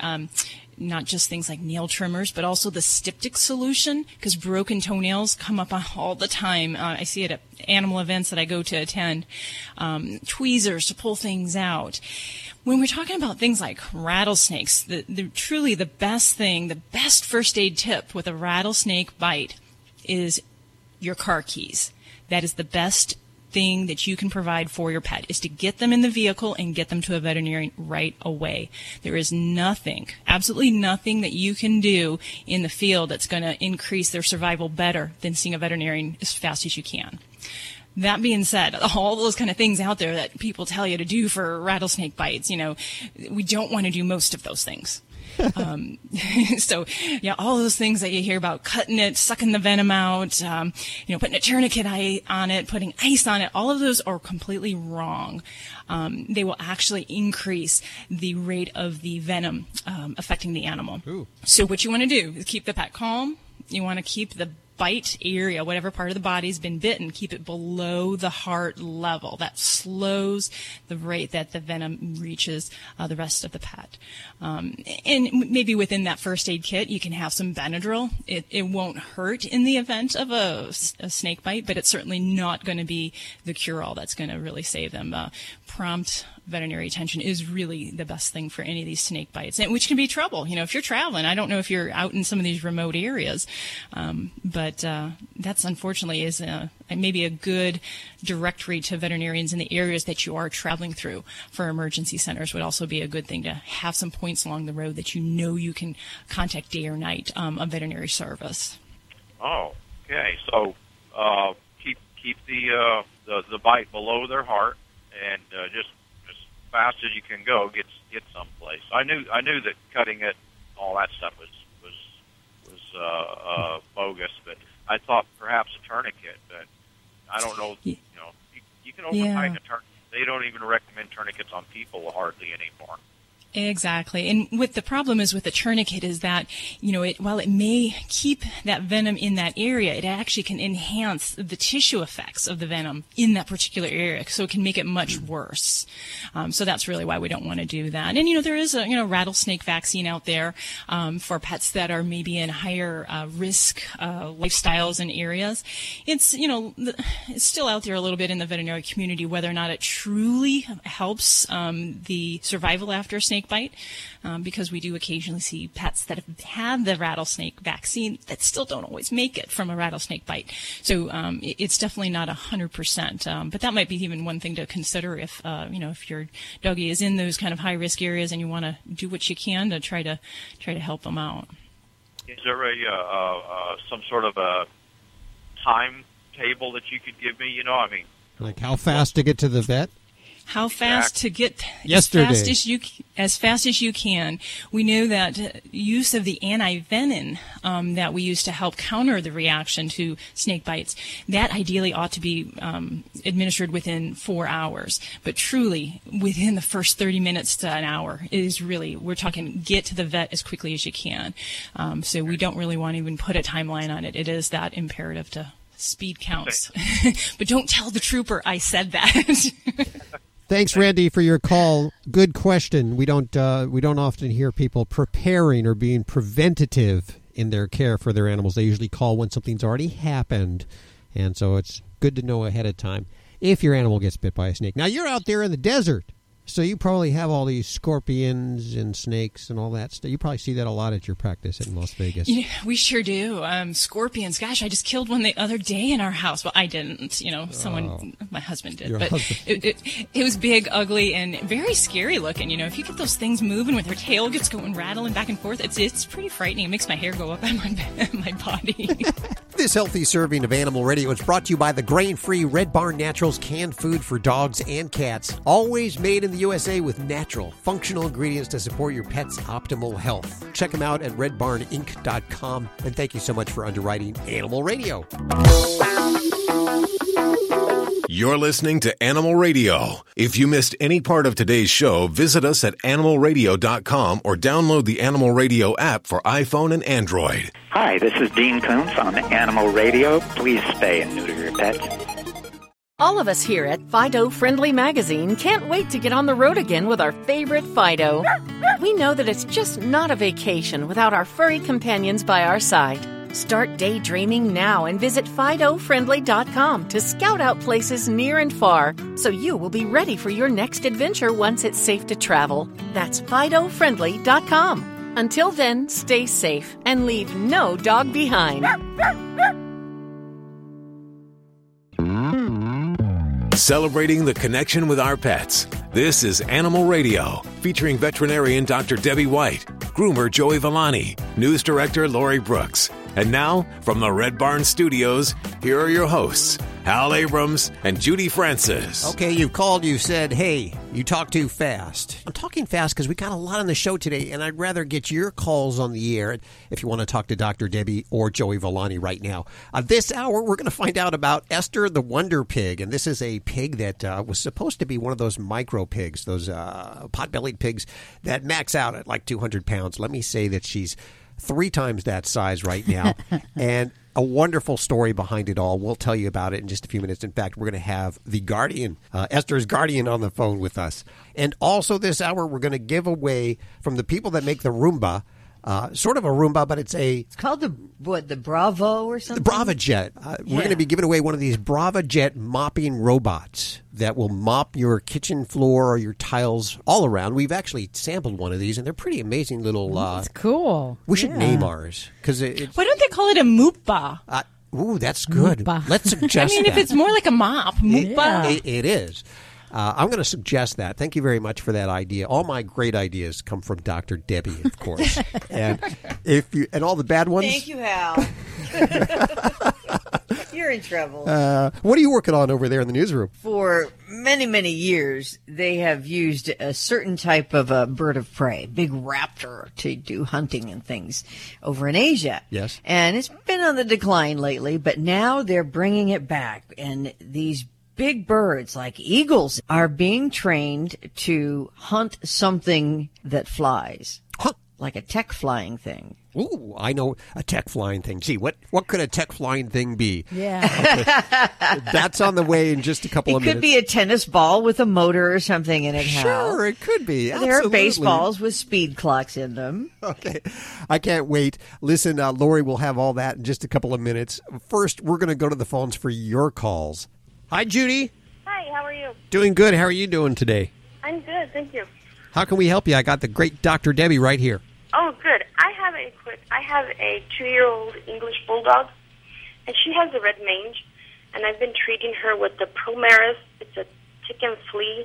Not just things like nail trimmers, but also the styptic solution, because broken toenails come up all the time. Uh, I see it at animal events that I go to attend. Um, tweezers to pull things out. When we're talking about things like rattlesnakes, the, the, truly the best thing, the best first aid tip with a rattlesnake bite is your car keys. That is the best thing that you can provide for your pet is to get them in the vehicle and get them to a veterinarian right away. There is nothing, absolutely nothing that you can do in the field that's going to increase their survival better than seeing a veterinarian as fast as you can. That being said, all those kind of things out there that people tell you to do for rattlesnake bites, you know, we don't want to do most of those things. um, so yeah, all those things that you hear about cutting it, sucking the venom out, um, you know, putting a tourniquet on it, putting ice on it, all of those are completely wrong. Um, they will actually increase the rate of the venom um, affecting the animal. Ooh. So what you want to do is keep the pet calm. You want to keep the bite area, whatever part of the body's been bitten, keep it below the heart level. That slows the rate that the venom reaches uh, the rest of the pet. Um, and maybe within that first aid kit, you can have some Benadryl. It, it won't hurt in the event of a, a snake bite, but it's certainly not going to be the cure-all that's going to really save them. Uh, prompt veterinary attention is really the best thing for any of these snake bites, and which can be trouble. You know, if you're traveling, I don't know if you're out in some of these remote areas, um, but uh, that's unfortunately is a, maybe a good directory to veterinarians in the areas that you are traveling through for emergency centers would also be a good thing to have some points along the road that you know you can contact day or night um, a veterinary service. Oh, okay. So uh, keep keep the, uh, the the bite below their heart, and uh, just fast as you can go, get get someplace. I knew I knew that cutting it, all that stuff was was was uh, uh, bogus, but I thought perhaps a tourniquet. But I don't know. You know, you, you can overnight Yeah. a tourniquet. They don't even recommend tourniquets on people hardly anymore. Exactly. And what the problem is with the tourniquet is that, you know, it, while it may keep that venom in that area, it actually can enhance the tissue effects of the venom in that particular area. So it can make it much worse. Um, so that's really why we don't want to do that. And, you know, there is a, you know, rattlesnake vaccine out there, um, for pets that are maybe in higher, uh, risk, uh, lifestyles and areas. It's, you know, it's still out there a little bit in the veterinary community whether or not it truly helps, um, the survival after a snake bite, um, because we do occasionally see pets that have had the rattlesnake vaccine that still don't always make it from a rattlesnake bite. So um, it- it's definitely not a hundred percent. Um, but that might be even one thing to consider if uh, you know if your doggy is in those kind of high risk areas and you want to do what you can to try to try to help them out. Is there a uh, uh, uh, some sort of a timetable that you could give me? You know, I mean, Like how fast to get to the vet? How fast to get Yesterday. as fast as you as fast as you can. We know that uh, use of the antivenin um, that we use to help counter the reaction to snake bites that ideally ought to be um, administered within four hours. But truly, within the first thirty minutes to an hour is really we're talking get to the vet as quickly as you can. Um, so we don't really want to even put a timeline on it. It is that imperative to speed counts. but don't tell the trooper I said that. Thanks, Randy, for your call. Good question. We don't uh, we don't often hear people preparing or being preventative in their care for their animals. They usually call when something's already happened, and so it's good to know ahead of time if your animal gets bit by a snake. Now you're out there in the desert, so you probably have all these scorpions and snakes and all that stuff. You probably see that a lot at your practice in Las Vegas. Yeah, we sure do. Um, scorpions. Gosh, I just killed one the other day in our house. Well, I didn't. You know, someone, my husband did. Your but husband. It, it, it was big, ugly, and very scary looking. You know, if you get those things moving with their tail gets going rattling back and forth, it's it's pretty frightening. It makes my hair go up on my my body. This healthy serving of Animal Radio is brought to you by the grain free Red Barn Naturals canned food for dogs and cats. Always made in the USA with natural, functional ingredients to support your pet's optimal health. Check them out at redbarninc.com. And thank you so much for underwriting Animal Radio. You're listening to Animal Radio. If you missed any part of today's show, visit us at animalradio.com or download the Animal Radio app for iPhone and Android. Hi, this is Dean Koontz on Animal Radio. Please spay and neuter your pets. All of us here at Fido Friendly Magazine can't wait to get on the road again with our favorite Fido. We know that it's just not a vacation without our furry companions by our side. Start daydreaming now and visit FidoFriendly.com to scout out places near and far so you will be ready for your next adventure once it's safe to travel. That's FidoFriendly.com. Until then, stay safe and leave no dog behind. Celebrating the connection with our pets. This is Animal Radio, featuring veterinarian Dr. Debbie White, groomer Joey Villani, news director Lori Brooks. And now, from the Red Barn Studios, here are your hosts, Hal Abrams and Judy Francis. Okay, you've called, you said, hey, you talk too fast. I'm talking fast because we got a lot on the show today, and I'd rather get your calls on the air if you want to talk to Dr. Debbie or Joey Villani right now. Uh, this hour, we're going to find out about Esther the Wonder Pig, and this is a pig that uh, was supposed to be one of those micro pigs, those uh, pot bellied pigs that max out at like 200 pounds. Let me say that she's three times that size right now. and a wonderful story behind it all. We'll tell you about it in just a few minutes. In fact, we're going to have the guardian, uh, Esther's guardian, on the phone with us. And also this hour, we're going to give away from the people that make the Roomba. Uh, sort of a Roomba, but it's a. It's called the what? The Bravo or something. The Braava Jet. Uh, We're going to be giving away one of these Braava Jet mopping robots that will mop your kitchen floor or your tiles all around. We've actually sampled one of these, and they're pretty amazing little. Uh, That's cool. we should Yeah. name ours because it, it's. Why don't they call it a moopba? Uh, ooh, that's good. Moopba. Let's suggest. I suggest. mean, if it's more like a mop, moopba. It, it is. Uh, I'm going to suggest that. Thank you very much for that idea. All my great ideas come from Dr. Debbie, of course, and if you and all the bad ones. Thank you, Hal. You're in trouble. Uh, what are you working on over there in the newsroom? For many, many years, they have used a certain type of a bird of prey, big raptor, to do hunting and things over in Asia. Yes. And it's been on the decline lately, but now they're bringing it back. And these big birds, like eagles, are being trained to hunt something that flies. Like a tech flying thing. Ooh, I know a tech flying thing. Gee, what what could a tech flying thing be? Yeah. That's on the way in just a couple It of minutes. It could be a tennis ball with a motor or something in it. Hal. Sure, it could be. There are baseballs with speed clocks in them. Okay. I can't wait. Listen, uh, Lori will have all that in just a couple of minutes. First, we're going to go to the phones for your calls. Hi, Judy. Hi, how are you? Doing good. How are you doing today? I'm good, thank you. How can we help you? I got the great Dr. Debbie right here. Oh, good. I have a quick. I have a two-year-old English bulldog, and she has a red mange, and I've been treating her with the Promeris. It's a tick and flea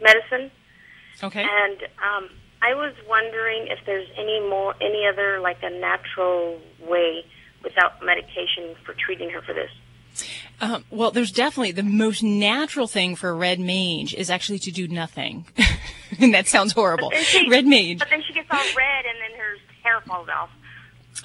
medicine, Okay. and um, I was wondering if there's any more, any other like a natural way without medication for treating her for this. Um, well, there's definitely the most natural thing for a red mage is actually to do nothing. and that sounds horrible. She- Red mage. But then she gets all red, and then her hair falls off.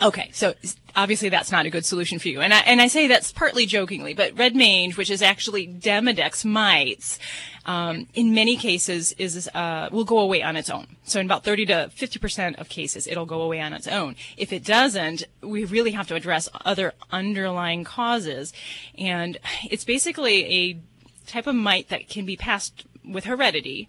Okay, so obviously that's not a good solution for you. And I, and I say that's partly jokingly, but red mange, which is actually Demodex mites, um, in many cases is, uh, will go away on its own. So in about 30 to 50% of cases, it'll go away on its own. If it doesn't, we really have to address other underlying causes. And it's basically a type of mite that can be passed with heredity.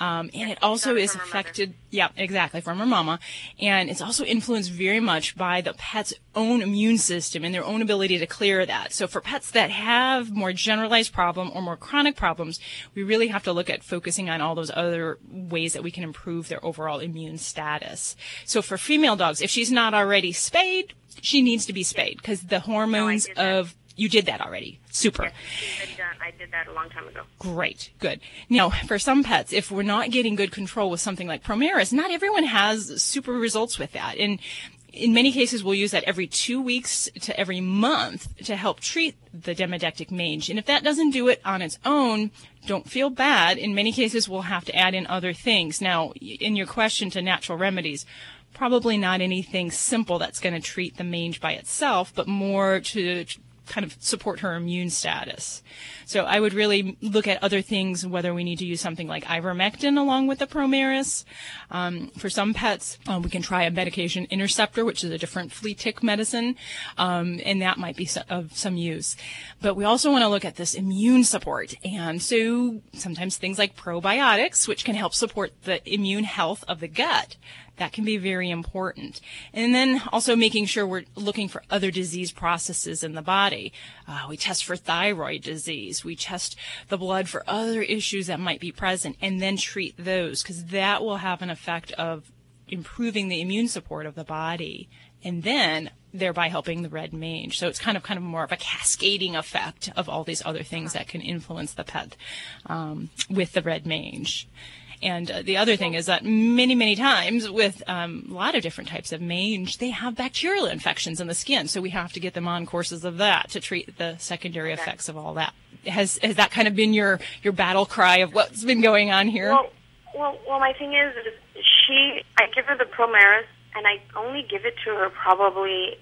Um, and it also is affected, yeah, exactly, from her mama. And it's also influenced very much by the pet's own immune system and their own ability to clear that. So for pets that have more generalized problem or more chronic problems, we really have to look at focusing on all those other ways that we can improve their overall immune status. So for female dogs, if she's not already spayed, she needs to be spayed because the hormones of, you did that already. Super. Done. I did that a long time ago. Great, good. Now, for some pets, if we're not getting good control with something like Promeris, not everyone has super results with that. And in many cases, we'll use that every two weeks to every month to help treat the demodectic mange. And if that doesn't do it on its own, don't feel bad. In many cases, we'll have to add in other things. Now, in your question to natural remedies, probably not anything simple that's going to treat the mange by itself, but more to kind of support her immune status. So I would really look at other things, whether we need to use something like ivermectin along with the Promeris. Um, for some pets, um, we can try a medication interceptor, which is a different flea tick medicine, um, and that might be of some use. But we also want to look at this immune support, and so sometimes things like probiotics, which can help support the immune health of the gut. That can be very important. And then also making sure we're looking for other disease processes in the body. Uh, we test for thyroid disease. We test the blood for other issues that might be present and then treat those because that will have an effect of improving the immune support of the body and then thereby helping the red mange. So it's kind of kind of more of a cascading effect of all these other things that can influence the pet um, with the red mange. And uh, the other thing is that many, many times with um, a lot of different types of mange, they have bacterial infections in the skin. So we have to get them on courses of that to treat the secondary effects of all that. Has has that kind of been your your battle cry of what's been going on here? Well, well, well. My thing is, is she. I give her the Promeris, and I only give it to her probably,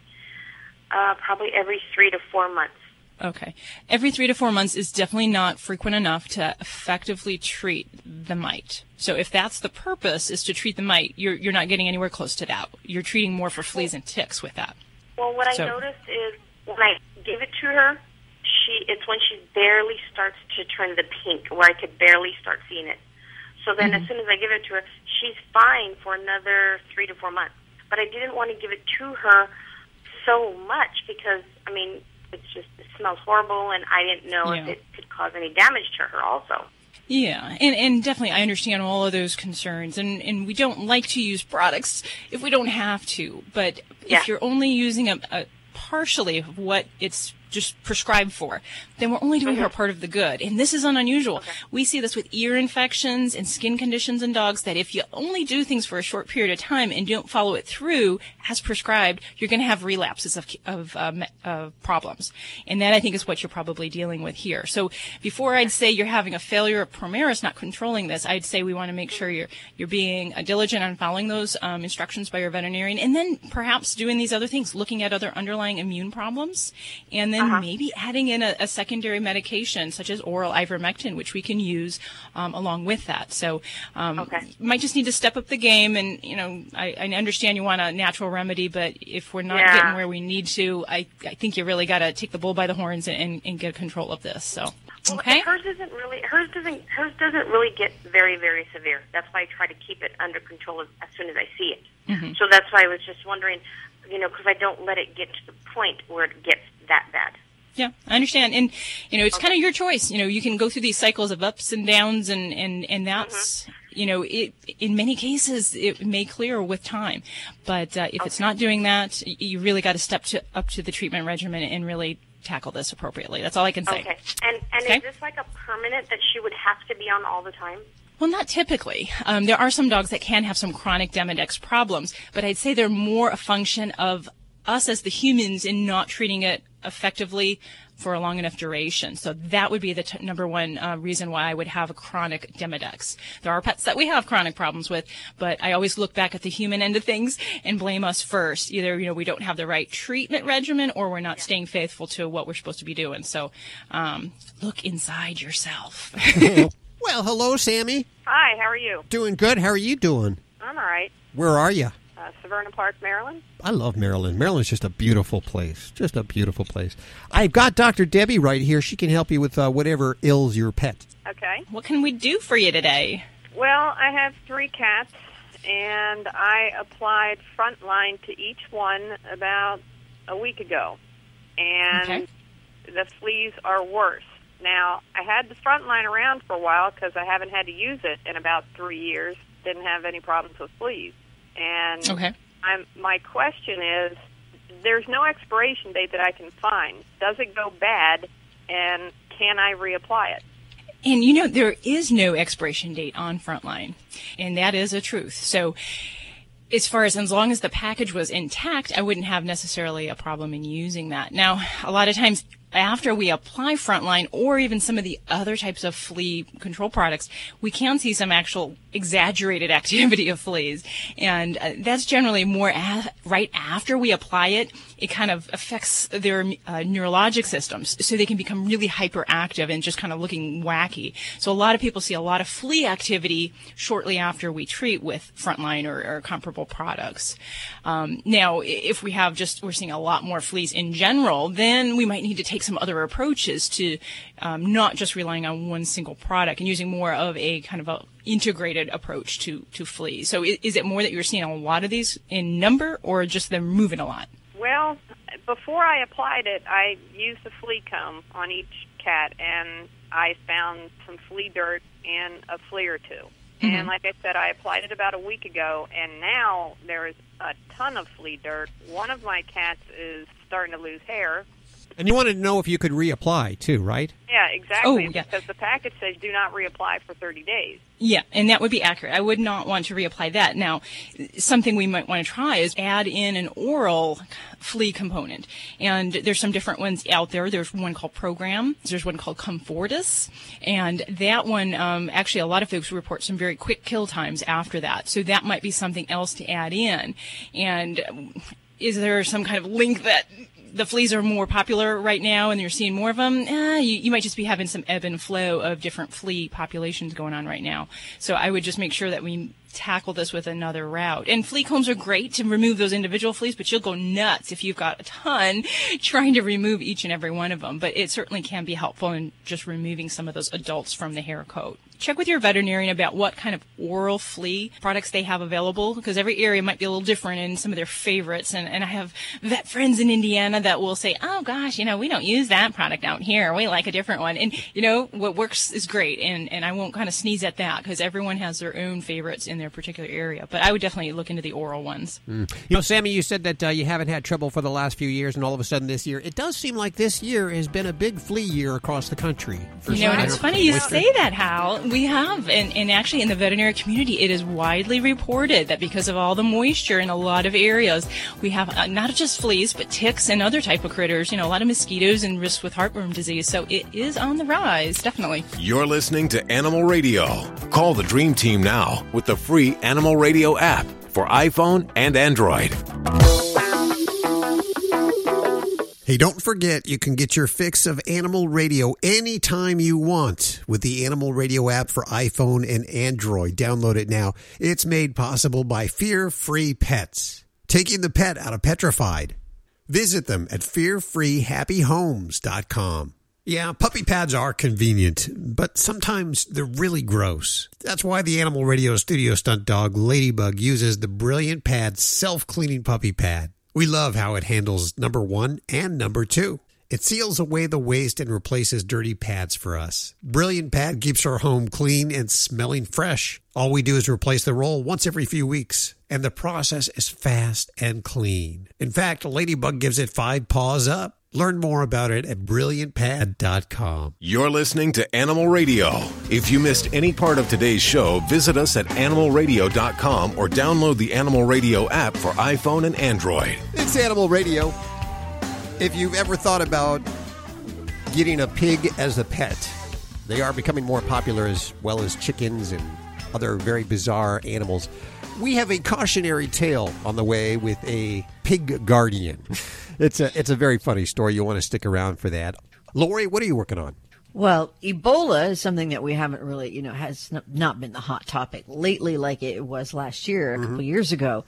uh, probably every three to four months. Okay. Every three to four months is definitely not frequent enough to effectively treat the mite. So if that's the purpose is to treat the mite, you're, you're not getting anywhere close to that. You're treating more for fleas and ticks with that. Well, what So- I noticed is when I give it to her, she it's when she barely starts to turn the pink, where I could barely start seeing it. So then, as Mhm. soon as I give it to her, she's fine for another three to four months. But I didn't want to give it to her so much because I mean, it's just it smells horrible, and I didn't know if it could cause any damage to her also. Yeah, and, and definitely I understand all of those concerns, and, and we don't like to use products if we don't have to. But Yeah. if you're only using a, a partially of what it's just prescribed for, then we're only doing Mm-hmm. her part of the good. And this is unusual. We see this with ear infections and skin conditions in dogs that if you only do things for a short period of time and don't follow it through as prescribed, you're going to have relapses of, of um, uh, problems. And that I think is what you're probably dealing with here. So before I'd say you're having a failure of Promeris not controlling this, I'd say we want to make sure you're you're being uh, diligent on following those um, instructions by your veterinarian, and then perhaps doing these other things, looking at other underlying immune problems, and then maybe adding in a, a secondary medication such as oral ivermectin, which we can use um, along with that. So um, okay. you might just need to step up the game, and you know I, I understand you want a natural remedy, but if we're not Yeah. getting where we need to, I, I think you really got to take the bull by the horns and, and, and get control of this. So. Well, Okay. hers isn't really hers doesn't hers doesn't really get very very severe. That's why I try to keep it under control as, as soon as I see it. Mhm. So that's why I was just wondering, you know, because I don't let it get to the point where it gets that bad. Yeah, I understand. And, you know, it's kind of your choice. You know, you can go through these cycles of ups and downs and, and, and that's, you know, it, in many cases, it may clear with time. But, uh, if it's not doing that, you really got to step to, up to the treatment regimen and really tackle this appropriately. That's all I can say. Okay. And and Okay. is this like a permanent that she would have to be on all the time? Well, not typically. Um, there are some dogs that can have some chronic Demodex problems, but I'd say they're more a function of us as the humans in not treating it effectively for a long enough duration. So that would be the t- number one uh, reason why I would have a chronic Demodex. There are pets that we have chronic problems with, but I always look back at the human end of things and blame us first. Either, you know, we don't have the right treatment regimen or we're not staying faithful to what we're supposed to be doing. So, um, look inside yourself. Well, hello, Sammy. Hi, how are you? Doing good. How are you doing? I'm all right. Where are you? Uh, Severna Park, Maryland. I love Maryland. Maryland's just a beautiful place. Just a beautiful place. I've got Dr. Debbie right here. She can help you with uh, whatever ails your pet. Okay. What can we do for you today? Well, I have three cats, and I applied Frontline to each one about a week ago, and Okay. the fleas are worse. Now, I had the Frontline around for a while because I haven't had to use it in about three years. Didn't have any problems with fleas, and Okay. I'm, my question is, there's no expiration date that I can find. Does it go bad, and can I reapply it? And you know, there is no expiration date on Frontline, and that is a truth. So, as far as as long as the package was intact, I wouldn't have necessarily a problem in using that. Now, a lot of times after we apply frontline or even some of the other types of flea control products, we can see some actual exaggerated activity of fleas. And uh, that's generally more a- right after we apply it. It kind of affects their uh, neurologic systems. So they can become really hyperactive and just kind of looking wacky. So a lot of people see a lot of flea activity shortly after we treat with frontline or, or comparable products. Um, now, if we have just, we're seeing a lot more fleas in general, then we might need to take some other approaches to um, not just relying on one single product and using more of a kind of a integrated approach to, to fleas. So is, is it more that you're seeing a lot of these in number or just them moving a lot? Well, before I applied it, I used the flea comb on each cat, and I found some flea dirt and a flea or 2 Mm-hmm. And like I said, I applied it about a week ago, and now there is a ton of flea dirt. One of my cats is starting to lose hair. And you wanted to know if you could reapply too, right? Yeah, exactly. Oh, yeah. Because the package says do not reapply for 30 days. Yeah, and that would be accurate. I would not want to reapply that. Now, something we might want to try is add in an oral flea component. And there's some different ones out there. There's one called Program. There's one called Comfortis. And that one, um, actually, a lot of folks report some very quick kill times after that. So that might be something else to add in. And is there some kind of link that the fleas are more popular right now and you're seeing more of them, eh, you, you might just be having some ebb and flow of different flea populations going on right now. So I would just make sure that we tackle this with another route. And flea combs are great to remove those individual fleas, but you'll go nuts if you've got a ton trying to remove each and every one of them. But it certainly can be helpful in just removing some of those adults from the hair coat. Check with your veterinarian about what kind of oral flea products they have available because every area might be a little different in some of their favorites. And, and I have vet friends in Indiana that will say, oh gosh, you know, we don't use that product out here. We like a different one. And, you know, what works is great. And, and I won't kind of sneeze at that because everyone has their own favorites in their particular area. But I would definitely look into the oral ones. Mm. You know, Sammy, you said that uh, you haven't had trouble for the last few years, and all of a sudden this year, it does seem like this year has been a big flea year across the country. for You know, and it's funny you say that, Hal. We have, and, and actually in the veterinary community, it is widely reported that because of all the moisture in a lot of areas, we have uh, not just fleas, but ticks and other type of critters, you know, a lot of mosquitoes and risks with heartworm disease. So it is on the rise, definitely. You're listening to Animal Radio. Call the Dream Team now with the free Animal Radio app for iPhone and Android. Hey, don't forget you can get your fix of Animal Radio anytime you want with the Animal Radio app for iPhone and Android. Download it now. It's made possible by Fear Free Pets, taking the pet out of petrified. Visit them at fearfreehappyhomes.com. Yeah, puppy pads are convenient, but sometimes they're really gross. That's why the Animal Radio studio stunt dog Ladybug uses the Brilliant Pad self cleaning puppy pad. We love how it handles number one and number two. It seals away the waste and replaces dirty pads for us. Brilliant Pad keeps our home clean and smelling fresh. All we do is replace the roll once every few weeks, and the process is fast and clean. In fact, Ladybug gives it five paws up. Learn more about it at brilliantpad.com. You're listening to Animal Radio. If you missed any part of today's show, visit us at animalradio.com or download the Animal Radio app for iPhone and Android. It's Animal Radio. If you've ever thought about getting a pig as a pet, they are becoming more popular as well as chickens and other very bizarre animals. We have a cautionary tale on the way with a pig guardian. It's a it's a very funny story. You'll want to stick around for that. Lori, what are you working on? Well, Ebola is something that we haven't really, you know, has not been the hot topic lately like it was last year, a couple mm-hmm. years ago.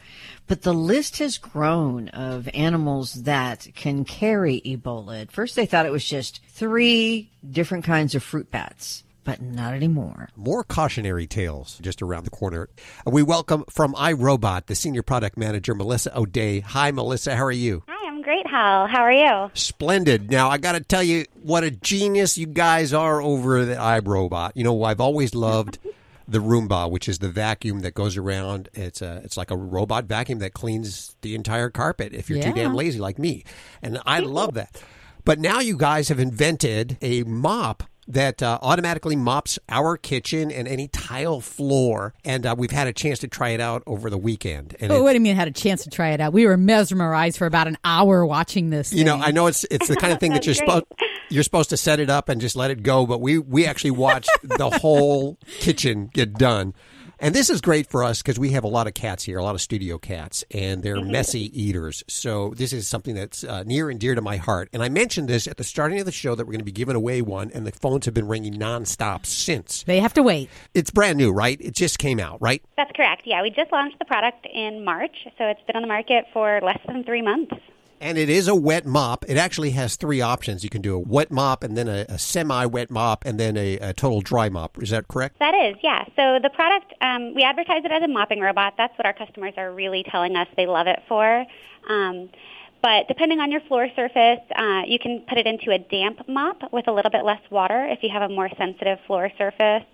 But the list has grown of animals that can carry Ebola. At first, they thought it was just three different kinds of fruit bats, but not anymore. More cautionary tales just around the corner. We welcome from iRobot the senior product manager Melissa O'Dea. Hi, Melissa. How are you? Hi, I'm great, Hal. How are you? Splendid. Now, I got to tell you what a genius you guys are over at iRobot. You know, I've always loved the Roomba, which is the vacuum that goes around. It's a, it's like a robot vacuum that cleans the entire carpet if you're too damn lazy like me. And I love that. But now you guys have invented a mop that uh, automatically mops our kitchen and any tile floor. And uh, we've had a chance to try it out over the weekend. And Oh, what do you mean had a chance to try it out? We were mesmerized for about an hour watching this. you know. I know it's it's the kind of thing that you're supposed you're supposed to set it up and just let it go, but we we actually watched the whole kitchen get done. And this is great for us because we have a lot of cats here, a lot of studio cats, and they're messy eaters. So this is something that's uh, near and dear to my heart. And I mentioned this at the starting of the show that we're going to be giving away one, and the phones have been ringing nonstop since. They have to wait. It's brand new, right? It just came out, right? That's correct. Yeah, we just launched the product in March, so it's been on the market for less than three months. And it is a wet mop. It actually has three options. You can do a wet mop, and then a, a semi-wet mop, and then a, a total dry mop. Is that correct? That is, yeah. So the product, um, we advertise it as a mopping robot. That's what our customers are really telling us they love it for. Um, but depending on your floor surface, uh, you can put it into a damp mop with a little bit less water if you have a more sensitive floor surface,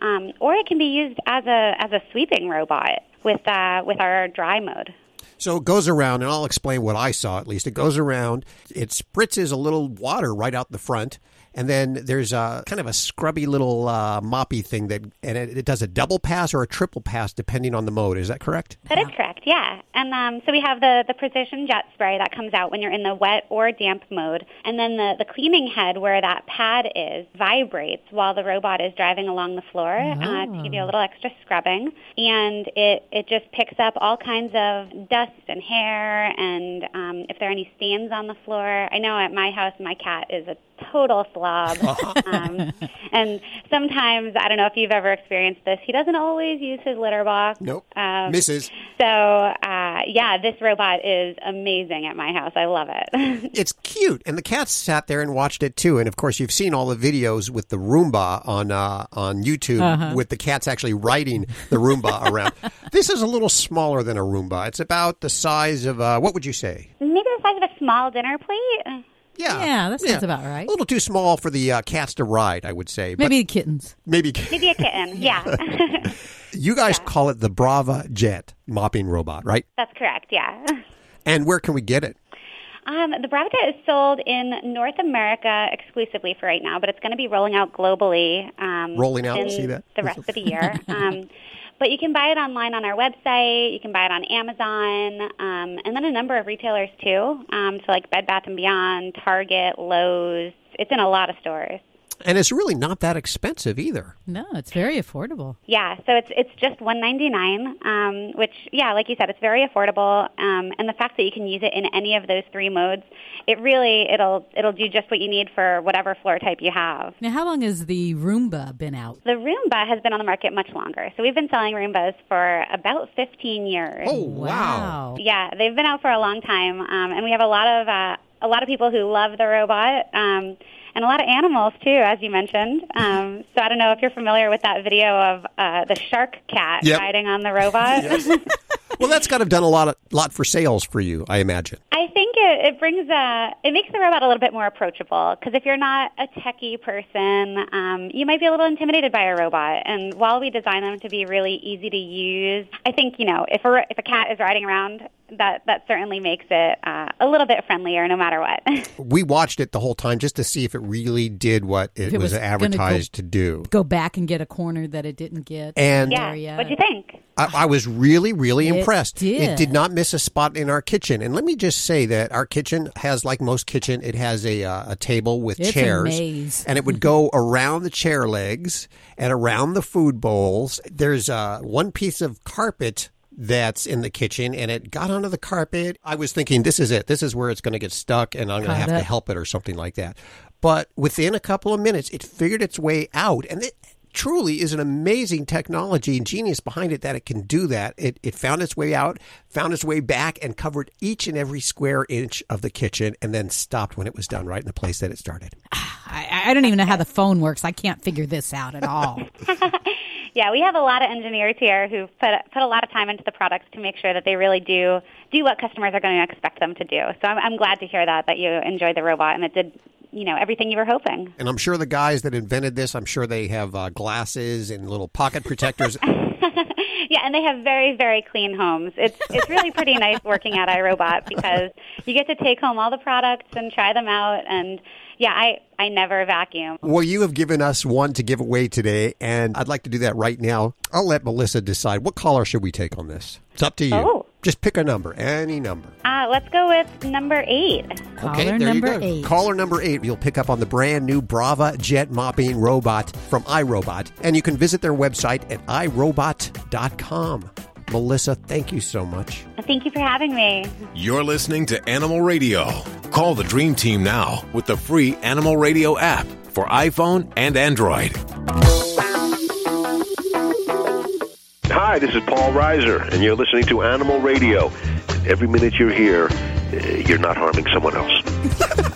um, or it can be used as a as a sweeping robot with uh, with our dry mode. So it goes around, and I'll explain what I saw at least. It goes around, it spritzes a little water right out the front, and then there's a kind of a scrubby little uh, moppy thing that, and it, it does a double pass or a triple pass depending on the mode. Is that correct? That is correct, yeah. And um, so we have the, the precision jet spray that comes out when you're in the wet or damp mode. And then the, the cleaning head where that pad is vibrates while the robot is driving along the floor uh, to give you a little extra scrubbing. And it, it just picks up all kinds of dust and hair and um, if there are any stains on the floor. I know at my house my cat is a total slob. um, and sometimes, I don't know if you've ever experienced this, he doesn't always use his litter box. Nope. Um, Misses. So, uh, yeah, this robot is amazing at my house. I love it. It's cute, and the cats sat there and watched it too. And of course, you've seen all the videos with the Roomba on uh, on YouTube Uh-huh. with the cats actually riding the Roomba around. This is a little smaller than a Roomba. It's about the size of uh, what would you say? Maybe the size of a small dinner plate. Yeah, Yeah, that sounds about right. A little too small for the uh, cats to ride, I would say. But Maybe kittens. maybe Maybe a kitten. Yeah. you guys call it the Braava Jet mopping robot, right? That's correct. Yeah. And where can we get it? Um, the Bravita is sold in North America exclusively for right now, but it's going to be rolling out globally. Um, Rolling out, in see that? the rest of the year. um, but you can buy it online on our website. You can buy it on Amazon, um, and then a number of retailers too. Um, so like Bed Bath and Beyond, Target, Lowe's. It's in a lot of stores. And it's really not that expensive either. No, it's very affordable. Yeah, so it's it's just one ninety nine, um, which yeah, like you said, it's very affordable. Um, and the fact that you can use it in any of those three modes, it really it'll it'll do just what you need for whatever floor type you have. Now, how long has the Roomba been out? The Roomba has been on the market much longer, so we've been selling Roombas for about fifteen years. Oh wow! Yeah, they've been out for a long time, um, and we have a lot of uh, a lot of people who love the robot, um, and a lot of animals too, as you mentioned. Um, so I don't know if you're familiar with that video of uh, the shark cat Yep. riding on the robot. Well, that's got to have done a lot of lot for sales for you, I imagine. I think it, it brings a it makes the robot a little bit more approachable because if you're not a techie person, um, you might be a little intimidated by a robot. And while we design them to be really easy to use, I think you know if a if a cat is riding around, that that certainly makes it uh, a little bit friendlier, no matter what. We watched it the whole time just to see if it really did what it, it was, was gonna go- advertised to do. Go back and get a corner that it didn't get. And- yeah, what'd you think? I, I was really, really It impressed. did. It did not miss a spot in our kitchen. And let me just say that our kitchen has, like most kitchen, it has a uh, a table with It's chairs, and it would go around the chair legs and around the food bowls. There's uh, one piece of carpet that's in the kitchen and it got onto the carpet. I was thinking, this is it. This is where it's going to get stuck and I'm going to have to help it or something like that. But within a couple of minutes, it figured its way out and it truly is an amazing technology and genius behind it that it can do that. It, it found its way out, found its way back and covered each and every square inch of the kitchen and then stopped when it was done right in the place that it started. I, I don't even know how the phone works. I can't figure this out at all. Yeah, we have a lot of engineers here who put put a lot of time into the products to make sure that they really do do what customers are going to expect them to do. So I'm, I'm glad to hear that that you enjoyed the robot and it did you know everything you were hoping. And I'm sure the guys that invented this, I'm sure they have uh, glasses and little pocket protectors. Yeah, and they have very very clean homes. It's it's really pretty nice working at iRobot because you get to take home all the products and try them out and yeah, I I never vacuum. well, you have given us one to give away today, and I'd like to do that right now. I'll let Melissa decide what caller should we take on this. It's up to you. Oh. Just pick a number, any number. Uh, let's go with number eight. okay, there you go. Caller number eight. You'll pick up on the brand new Braava Jet mopping robot from iRobot, and you can visit their website at iRobot.com. Melissa, thank you so much. Thank you for having me. You're listening to Animal Radio. Call the Dream Team now with the free Animal Radio app for iPhone and Android. Hi, this is Paul Reiser, and you're listening to Animal Radio. Every minute you're here, uh, you're not harming someone else.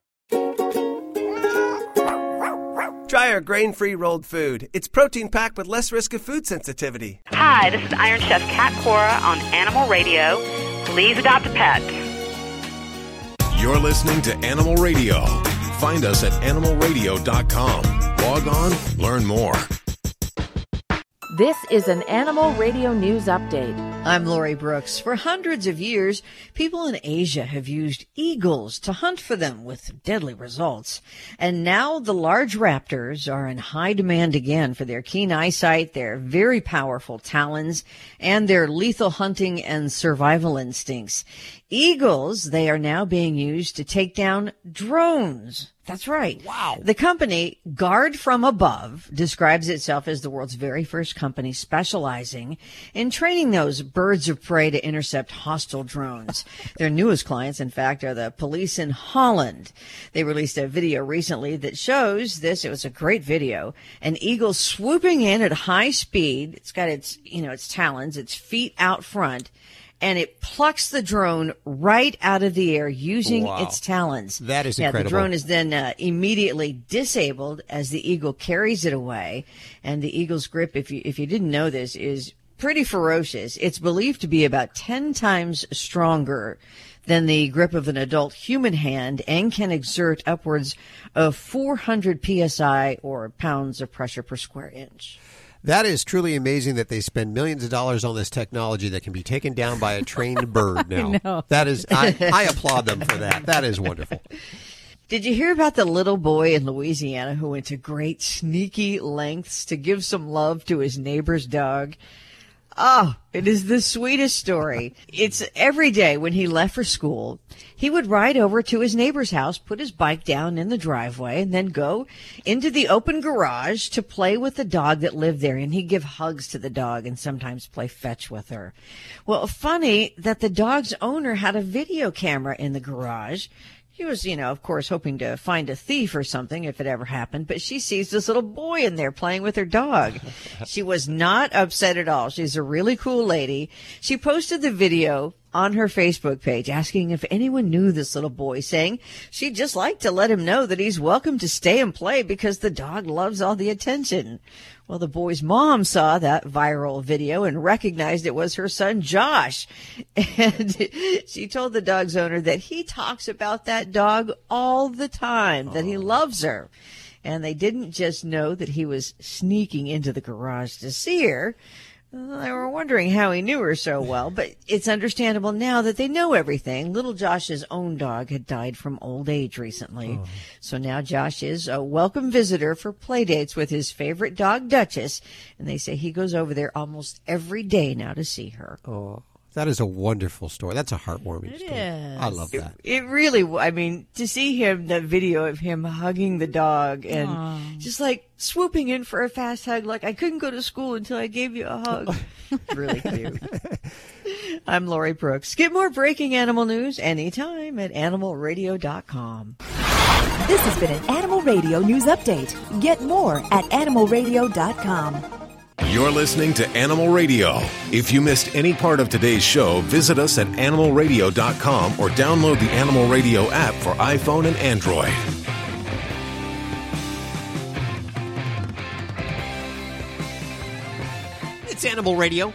Try our grain free rolled food. It's protein packed with less risk of food sensitivity. Hi, this is Iron Chef Cat Cora on Animal Radio. Please adopt a pet. You're listening to Animal Radio. Find us at animalradio.com. Log on, learn more. This is an Animal Radio News Update. I'm Lori Brooks. For hundreds of years, people in Asia have used eagles to hunt for them with deadly results. And now the large raptors are in high demand again for their keen eyesight, their very powerful talons, and their lethal hunting and survival instincts. Eagles, they are now being used to take down drones. That's right. Wow. The company Guard from Above describes itself as the world's very first company specializing in training those birds of prey to intercept hostile drones. Their newest clients, in fact, are the police in Holland. They released a video recently that shows this. It was a great video. An eagle swooping in at high speed. It's got its, you know, its talons, its feet out front and it plucks the drone right out of the air using Wow. its talons. That is yeah, incredible. The drone is then uh, immediately disabled as the eagle carries it away, and the eagle's grip, if you if you didn't know this, is pretty ferocious. It's believed to be about ten times stronger than the grip of an adult human hand and can exert upwards of 400 psi or pounds of pressure per square inch. That is truly amazing that they spend millions of dollars on this technology that can be taken down by a trained bird now. know. That is, I, I applaud them for that. That is wonderful. Did you hear about the little boy in Louisiana who went to great sneaky lengths to give some love to his neighbor's dog? Oh, it is the sweetest story. It's every day when he left for school, he would ride over to his neighbor's house, put his bike down in the driveway, and then go into the open garage to play with the dog that lived there. And he'd give hugs to the dog and sometimes play fetch with her. Well, funny that the dog's owner had a video camera in the garage. He was, you know, of course, hoping to find a thief or something if it ever happened, but she sees this little boy in there playing with her dog. she was not upset at all. She's a really cool lady. She posted the video on her Facebook page asking if anyone knew this little boy, saying she'd just like to let him know that he's welcome to stay and play because the dog loves all the attention. Well, the boy's mom saw that viral video and recognized it was her son Josh. And she told the dog's owner that he talks about that dog all the time, that he oh. loves her. And they didn't just know that he was sneaking into the garage to see her. They were wondering how he knew her so well, but it's understandable now that they know everything. Little Josh's own dog had died from old age recently. Oh. So now Josh is a welcome visitor for play dates with his favorite dog, Duchess. And they say he goes over there almost every day now to see her. Oh, that is a wonderful story. That's a heartwarming story. is. I love that. It really, I mean, to see him, the video of him hugging the dog and Aw. just like swooping in for a fast hug, like I couldn't go to school until I gave you a hug. really cute. I'm Lori Brooks. Get more breaking animal news anytime at animalradio.com. This has been an Animal Radio News Update. Get more at animalradio.com. You're listening to Animal Radio. If you missed any part of today's show, visit us at animalradio.com or download the Animal Radio app for iPhone and Android. It's Animal Radio.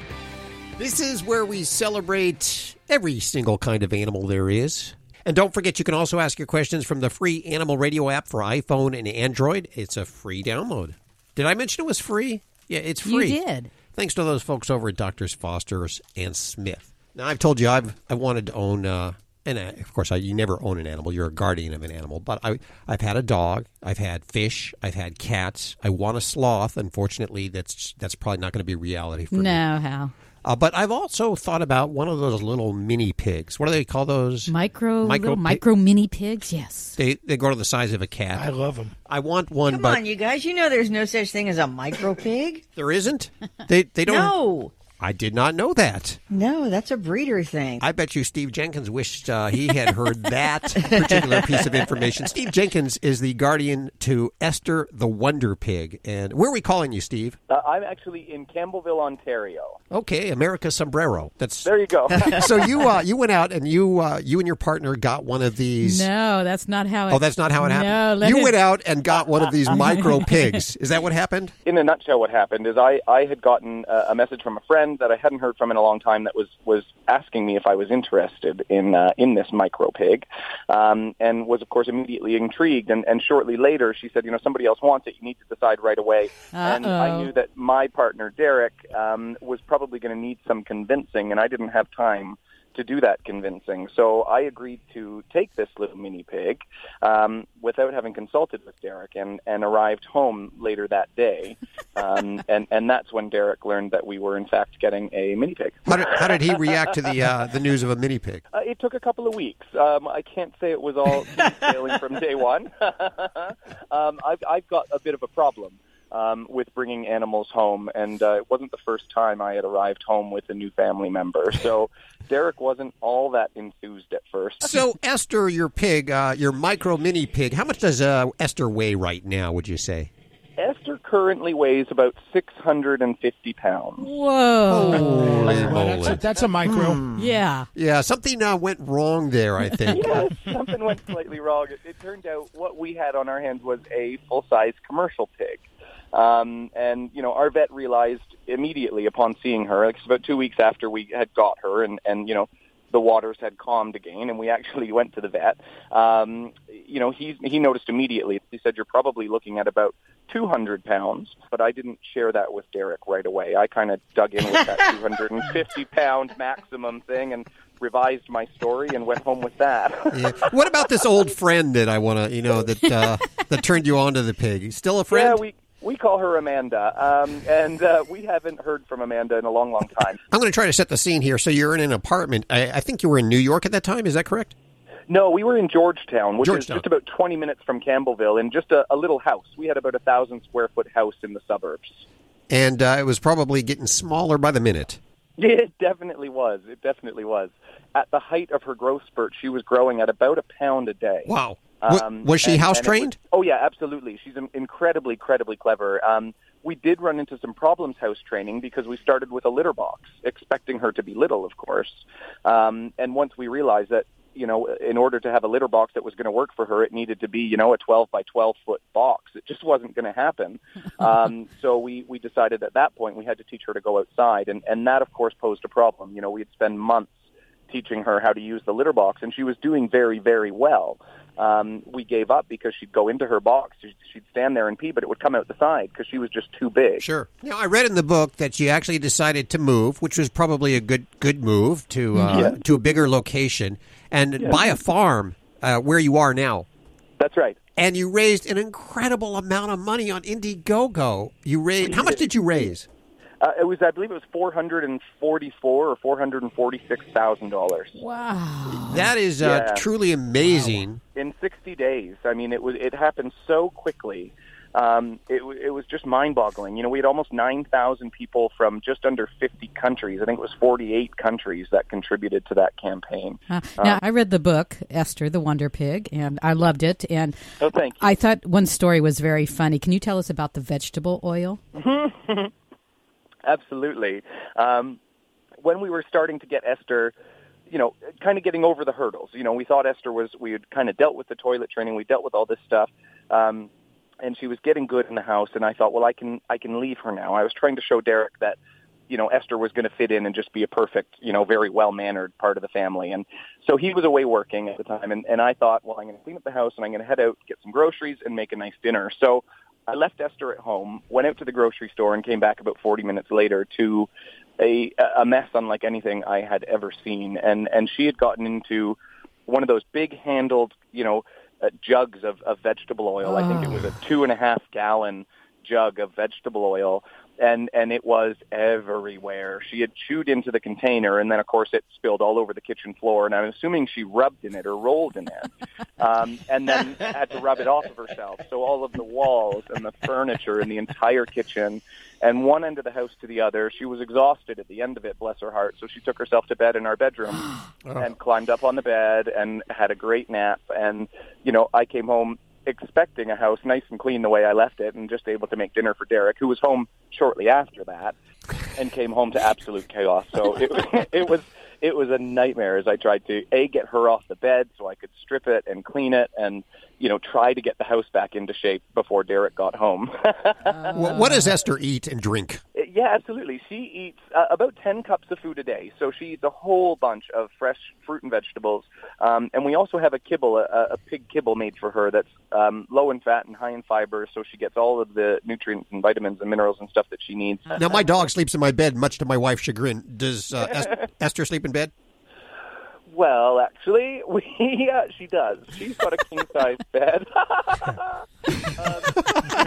This is where we celebrate every single kind of animal there is. And don't forget, you can also ask your questions from the free Animal Radio app for iPhone and Android. It's a free download. Did I mention it was free? Yeah, it's free. You did. Thanks to those folks over at Doctors Foster's and Smith. Now, I've told you I've I wanted to own, uh, and uh, of course, I, you never own an animal. You're a guardian of an animal. But I, I've had a dog. I've had fish. I've had cats. I want a sloth. Unfortunately, that's that's probably not going to be reality for me. No, how? Uh, but I've also thought about one of those little mini pigs. What do they call those? Micro, Micro little pig- micro mini pigs. Yes. They they go to the size of a cat. I love them. I want one, Come but on, you guys. You know there's no such thing as a micro pig. there isn't. They they don't. No. I did not know that. No, that's a breeder thing. I bet you Steve Jenkins wished uh, he had heard that particular piece of information. Steve Jenkins is the guardian to Esther the Wonder Pig. And where are we calling you, Steve? Uh, I'm actually in Campbellville, Ontario. Okay, America Sombrero. That's There you go. so you uh, you went out and you uh, you and your partner got one of these. No, that's not how it. Oh, that's not how it happened. let you him- went out and got one of these micro pigs. Is that what happened? in a nutshell, what happened is I, I had gotten a, a message from a friend that I hadn't heard from in a long time that was, was asking me if I was interested in uh, in this micro pig, um, and was of course immediately intrigued. And, and shortly later, she said, you know, somebody else wants it. You need to decide right away. And I knew that my partner Derek um, was probably going to need some convincing, and I didn't have time to do that convincing. So I agreed to take this little mini pig um, without having consulted with Derek and, and arrived home later that day. Um, and, and that's when Derek learned that we were, in fact, getting a mini pig. How did, how did he react to the uh, the news of a mini pig? Uh, it took a couple of weeks. Um, I can't say it was all sailing from day one. um, I've, I've got a bit of a problem um, with bringing animals home, and uh, it wasn't the first time I had arrived home with a new family member. So Derek wasn't all that enthused at first. So Esther, your pig, uh, your micro mini pig, how much does uh, Esther weigh right now? Would you say? Esther currently weighs about 650 pounds. Whoa. Holy that's, moly. a, that's a micro. Hmm. Yeah. Yeah, something uh, went wrong there, I think. yes, something went slightly wrong. It, it turned out what we had on our hands was a full-size commercial pig. Um, and, you know, our vet realized immediately upon seeing her, like it's about two weeks after we had got her and, and, you know, the waters had calmed again and we actually went to the vet. Um, you know, he, he noticed immediately. He said, you're probably looking at about 200 pounds, but I didn't share that with Derek right away. I kind of dug in with that 250 pound maximum thing and revised my story and went home with that. Yeah. What about this old friend that I want to, you know, that uh, that turned you on to the pig? He's still a friend? Yeah, we we call her Amanda, um, and uh, we haven't heard from Amanda in a long, long time. I'm going to try to set the scene here. So you're in an apartment. I, I think you were in New York at that time. Is that correct? No, we were in Georgetown, which Georgetown. is just about 20 minutes from Campbellville, in just a, a little house. We had about a thousand square foot house in the suburbs. And uh, it was probably getting smaller by the minute. It definitely was. It definitely was. At the height of her growth spurt, she was growing at about a pound a day. Wow. Wa- was she and- house and it was- trained? oh yeah, absolutely. She's in- incredibly, incredibly clever. Um, we did run into some problems house training because we started with a litter box, expecting her to be little, of course. Um, and once we realized that, you know, in order to have a litter box that was going to work for her, it needed to be, you know, a 12 by 12 foot box. It just wasn't going to happen. um, so we, we decided at that point we had to teach her to go outside. And, and that, of course, posed a problem. You know, we'd spend months teaching her how to use the litter box, and she was doing very, very well. Um, we gave up because she'd go into her box, she'd, stand there and pee, but it would come out the side because she was just too big. Sure. Now, I read in the book that she actually decided to move, which was probably a good good move to uh, Yeah. to a bigger location and Yeah. buy a farm uh, where you are now. That's right. And you raised an incredible amount of money on Indiegogo. You raised how much did you raise? Uh, it was, I believe, it was four hundred and forty-four or four hundred and forty-six thousand dollars. Wow. That is uh, Yeah. truly amazing. in 60 days. I mean, it was it happened so quickly. Um, it, it was just mind-boggling. You know, we had almost 9,000 people from just under 50 countries. I think it was 48 countries that contributed to that campaign. Uh, Um, now, I read the book, Esther, the Wonder Pig, and I loved it. And oh, thank you. I thought one story was very funny. Can you tell us about the vegetable oil? Absolutely. Um, when we were starting to get Esther, you know, kind of getting over the hurdles. You know, we thought Esther was we had kind of dealt with the toilet training, we dealt with all this stuff, um, and she was getting good in the house. And I thought, well, I can I can leave her now. I was trying to show Derek that you know Esther was going to fit in and just be a perfect, you know, very well mannered part of the family. And so he was away working at the time, and and I thought, well, I'm going to clean up the house and I'm going to head out get some groceries and make a nice dinner. So I left Esther at home, went out to the grocery store, and came back about 40 minutes later to a a mess unlike anything I had ever seen. And and she had gotten into one of those big handled, you know, uh, jugs of, of vegetable oil. I think it was a two and a half gallon jug of vegetable oil and and it was everywhere. She had chewed into the container, and then of course it spilled all over the kitchen floor. And I'm assuming she rubbed in it or rolled in it, um, and then had to rub it off of herself. So all of the walls and the furniture and the entire kitchen, and one end of the house to the other. She was exhausted at the end of it, bless her heart. So she took herself to bed in our bedroom and climbed up on the bed and had a great nap. And you know, I came home expecting a house nice and clean the way I left it and just able to make dinner for Derek, who was home shortly after that and came home to absolute chaos. So it, it was it was a nightmare as I tried to a get her off the bed so I could strip it and clean it and you know try to get the house back into shape before Derek got home. What, what does Esther eat and drink? Yeah, absolutely. She eats uh, about 10 cups of food a day. So she eats a whole bunch of fresh fruit and vegetables. Um, and we also have a kibble, a, a pig kibble made for her that's um, low in fat and high in fiber. So she gets all of the nutrients and vitamins and minerals and stuff that she needs. Now, my dog sleeps in my bed, much to my wife's chagrin. Does uh, Esther sleep in bed? Well, actually, we uh, she does. She's got a king size bed. um,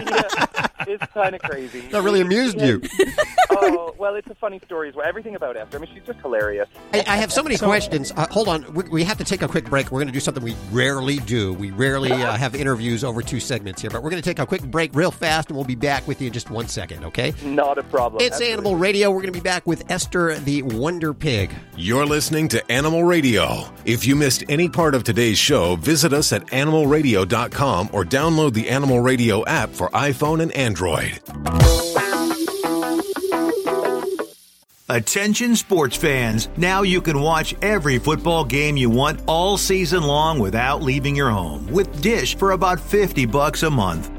yeah, it's kind of crazy. That really amused you. oh well, it's a funny story as well. Everything about Esther. I mean, she's just hilarious. I, I have so many questions. Uh, hold on. We, we have to take a quick break. We're going to do something we rarely do. We rarely uh, have interviews over two segments here, but we're going to take a quick break real fast, and we'll be back with you in just one second, okay? Not a problem. It's Absolutely. Animal Radio. We're going to be back with Esther the Wonder Pig. You're listening to Animal Radio. If you missed any part of today's show, visit us at animalradio.com or download the Animal Radio app for iPhone and Android. Attention sports fans. Now you can watch every football game you want all season long without leaving your home with Dish for about 50 bucks a month.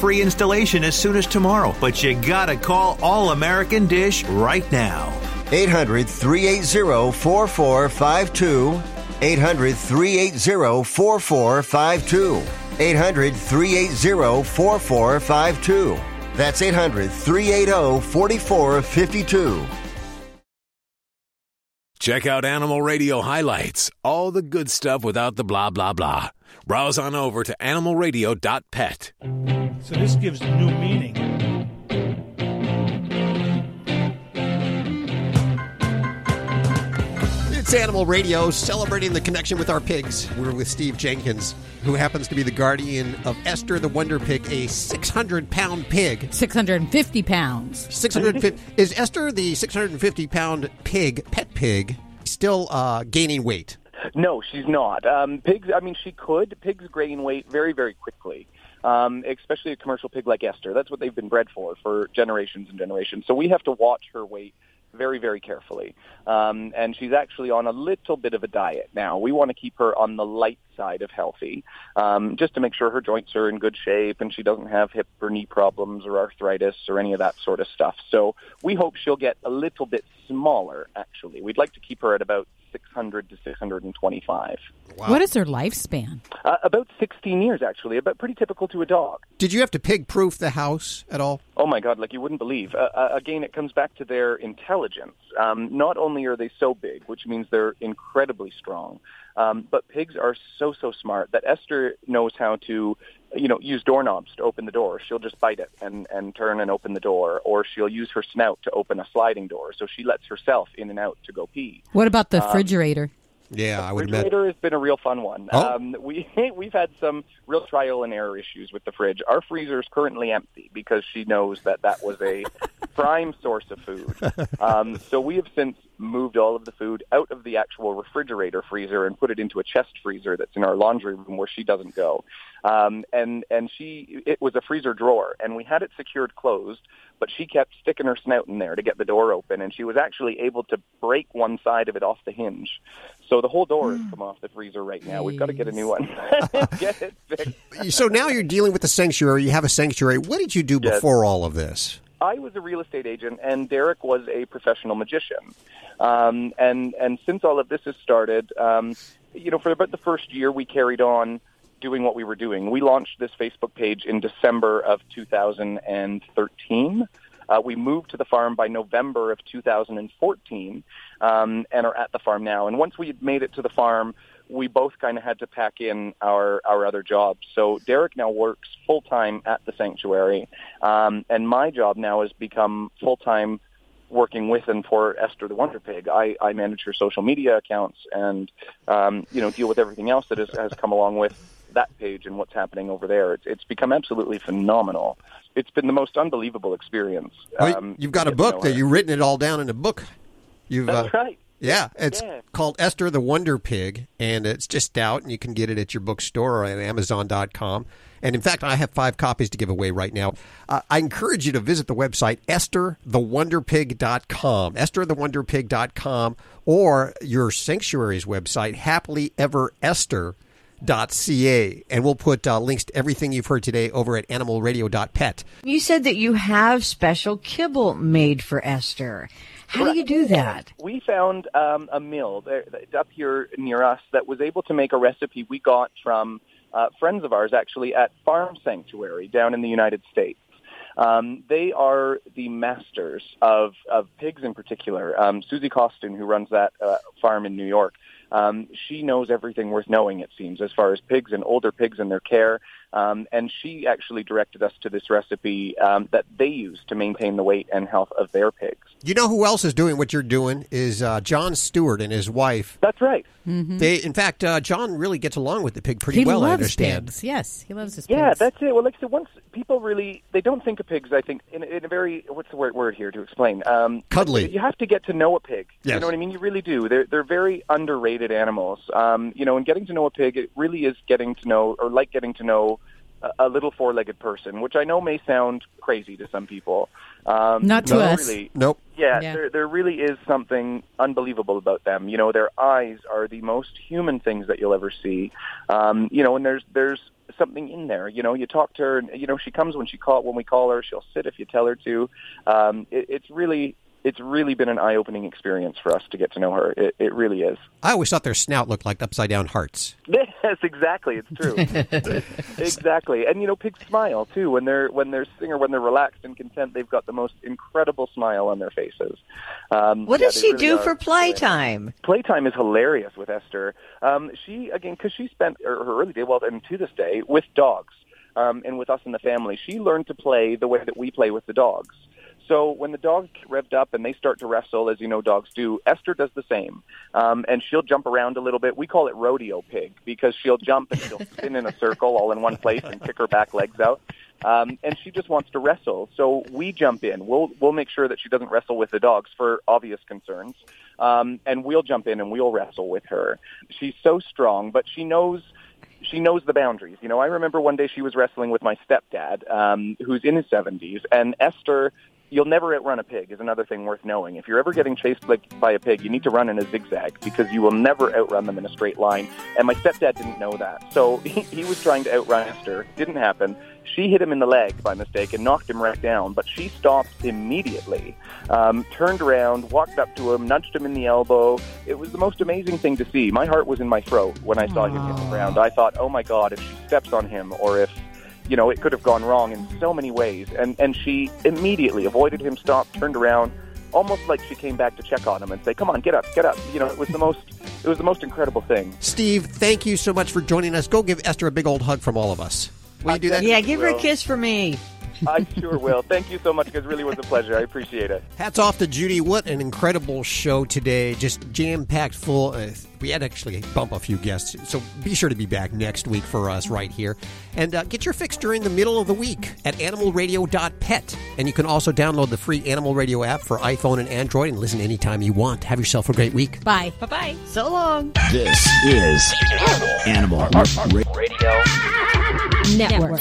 free installation as soon as tomorrow. But you gotta call All American Dish right now. 800 380 4452. 800 380 4452. 800 380 4452. That's 800 380 4452. Check out Animal Radio highlights, all the good stuff without the blah, blah, blah. Browse on over to animalradio.pet. So this gives new meaning. It's Animal Radio celebrating the connection with our pigs. We're with Steve Jenkins, who happens to be the guardian of Esther the Wonder Pig, a 600 pound pig. 650 pounds. 650. Is Esther the 650 pound pig, pet pig, still uh, gaining weight? No, she's not. Um, pigs. I mean, she could. Pigs gain weight very, very quickly. Um, especially a commercial pig like Esther. That's what they've been bred for for generations and generations. So we have to watch her weight very, very carefully. Um, and she's actually on a little bit of a diet now. We want to keep her on the light side of healthy, um, just to make sure her joints are in good shape and she doesn't have hip or knee problems or arthritis or any of that sort of stuff. So we hope she'll get a little bit smaller. Actually, we'd like to keep her at about 600 to 625. What is their lifespan? Uh, about 16 years, actually. About pretty typical to a dog. Did you have to pig proof the house at all? Oh my God! Like you wouldn't believe. Uh, uh, again, it comes back to their intelligence. Um, not only are they so big, which means they're incredibly strong, um, but pigs are so so smart that Esther knows how to, you know, use doorknobs to open the door. She'll just bite it and and turn and open the door, or she'll use her snout to open a sliding door. So she lets herself in and out to go pee. What about the Um, refrigerator? Yeah, I would refrigerator has been a real fun one. Oh. Um, we we've had some real trial and error issues with the fridge. Our freezer is currently empty because she knows that that was a prime source of food. Um, so we have since moved all of the food out of the actual refrigerator freezer and put it into a chest freezer that's in our laundry room where she doesn't go. Um, and and she it was a freezer drawer, and we had it secured closed, but she kept sticking her snout in there to get the door open, and she was actually able to break one side of it off the hinge. So the whole door has come off the freezer right now. We've got to get a new one. get it fixed. So now you're dealing with the sanctuary. You have a sanctuary. What did you do Yes. before all of this? I was a real estate agent, and Derek was a professional magician. Um, and and since all of this has started, um, you know, for about the first year, we carried on doing what we were doing. We launched this Facebook page in December of 2013. Uh, we moved to the farm by November of 2014 um, and are at the farm now. And once we had made it to the farm, we both kind of had to pack in our, our other jobs. So Derek now works full time at the sanctuary, um, and my job now has become full time working with and for Esther the Wonder Pig. I, I manage her social media accounts and um, you know deal with everything else that has, has come along with that page and what's happening over there. It's, it's become absolutely phenomenal. It's been the most unbelievable experience. Well, Um, you've got a get to know book that you've written it all down in a book. You've, That's uh, right. Yeah, it's Yeah. called Esther the Wonder Pig, and it's just out, and you can get it at your bookstore or at Amazon.com. And in fact, I have five copies to give away right now. Uh, I encourage you to visit the website estherthewonderpig.com, estherthewonderpig.com, or your sanctuary's website, happilyeveresther.ca. And we'll put uh, links to everything you've heard today over at animalradio.pet. You said that you have special kibble made for Esther. How do you do that? We found um, a mill there, up here near us that was able to make a recipe we got from uh, friends of ours actually at Farm Sanctuary down in the United States. Um, they are the masters of, of pigs in particular. Um, Susie Coston, who runs that uh, farm in New York, um, she knows everything worth knowing, it seems, as far as pigs and older pigs and their care. Um, and she actually directed us to this recipe um, that they use to maintain the weight and health of their pigs. You know who else is doing what you're doing is uh, Jon Stewart and his wife. That's right. They, in fact, uh, Jon really gets along with the pig pretty he well. I understand. pigs. Yes, he loves his Yeah, pigs. that's it. Well, like I said, once people really they don't think of pigs. I think in, in a very what's the word, word here to explain? Um, Cuddly. You have to get to know a pig. Yes. You know what I mean? You really do. They're they're very underrated animals. Um, you know, and getting to know a pig, it really is getting to know, or like getting to know. A- A little four-legged person, which I know may sound crazy to some people. Um, Not to but us. Really, Nope. yeah, Yeah. There, there really is something unbelievable about them. You know, their eyes are the most human things that you'll ever see. Um, you know, and there's there's something in there. You know, you talk to her, and you know, she comes when she call when we call her. She'll sit if you tell her to. Um, it, it's really it's really been an eye-opening experience for us to get to know her. It, it really is. I always thought their snout looked like upside down hearts. Yes, exactly. It's true. exactly. And you know, pigs smile too when they're when they're singing or when they're relaxed and content. They've got the most incredible smile on their faces. Um, What yeah, does she really do for playtime? playtime is hilarious with Esther. Um, she again because she spent her her early day, well, and to this day, with dogs um, and with us in the family. She learned to play the way that we play with the dogs. So when the dogs get revved up and they start to wrestle, as you know dogs do, Esther does the same, um, and she'll jump around a little bit. We call it rodeo pig because she'll jump and she'll spin in a circle all in one place and kick her back legs out. Um, and she just wants to wrestle. So we jump in. We'll we'll make sure that she doesn't wrestle with the dogs for obvious concerns, um, and we'll jump in and we'll wrestle with her. She's so strong, but she knows she knows the boundaries. You know, I remember one day she was wrestling with my stepdad, um, who's in his 70s, and Esther. You'll never outrun a pig is another thing worth knowing. If you're ever getting chased like by a pig, you need to run in a zigzag because you will never outrun them in a straight line. And my stepdad didn't know that, so he, he was trying to outrun Esther. Didn't happen. She hit him in the leg by mistake and knocked him right down. But she stopped immediately, um, turned around, walked up to him, nudged him in the elbow. It was the most amazing thing to see. My heart was in my throat when I saw him hit the ground. I thought, oh my God, if she steps on him or if you know, it could have gone wrong in so many ways. And and she immediately avoided him, stopped, turned around, almost like she came back to check on him and say, "Come on, get up, get up." You know, it was the most it was the most incredible thing. Steve, thank you so much for joining us. Go give Esther a big old hug from all of us. Will you do that? Yeah, give her a kiss for me. I sure will. Thank you so much, guys. Really was a pleasure. I appreciate it. Hats off to Judy. What an incredible show today. Just jam packed full. Uh, we had actually bump a few guests, so be sure to be back next week for us right here. And uh, get your fix during the middle of the week at animalradio.pet. And you can also download the free Animal Radio app for iPhone and Android and listen anytime you want. Have yourself a great week. Bye. Bye bye. So long. This is Animal Radio Network.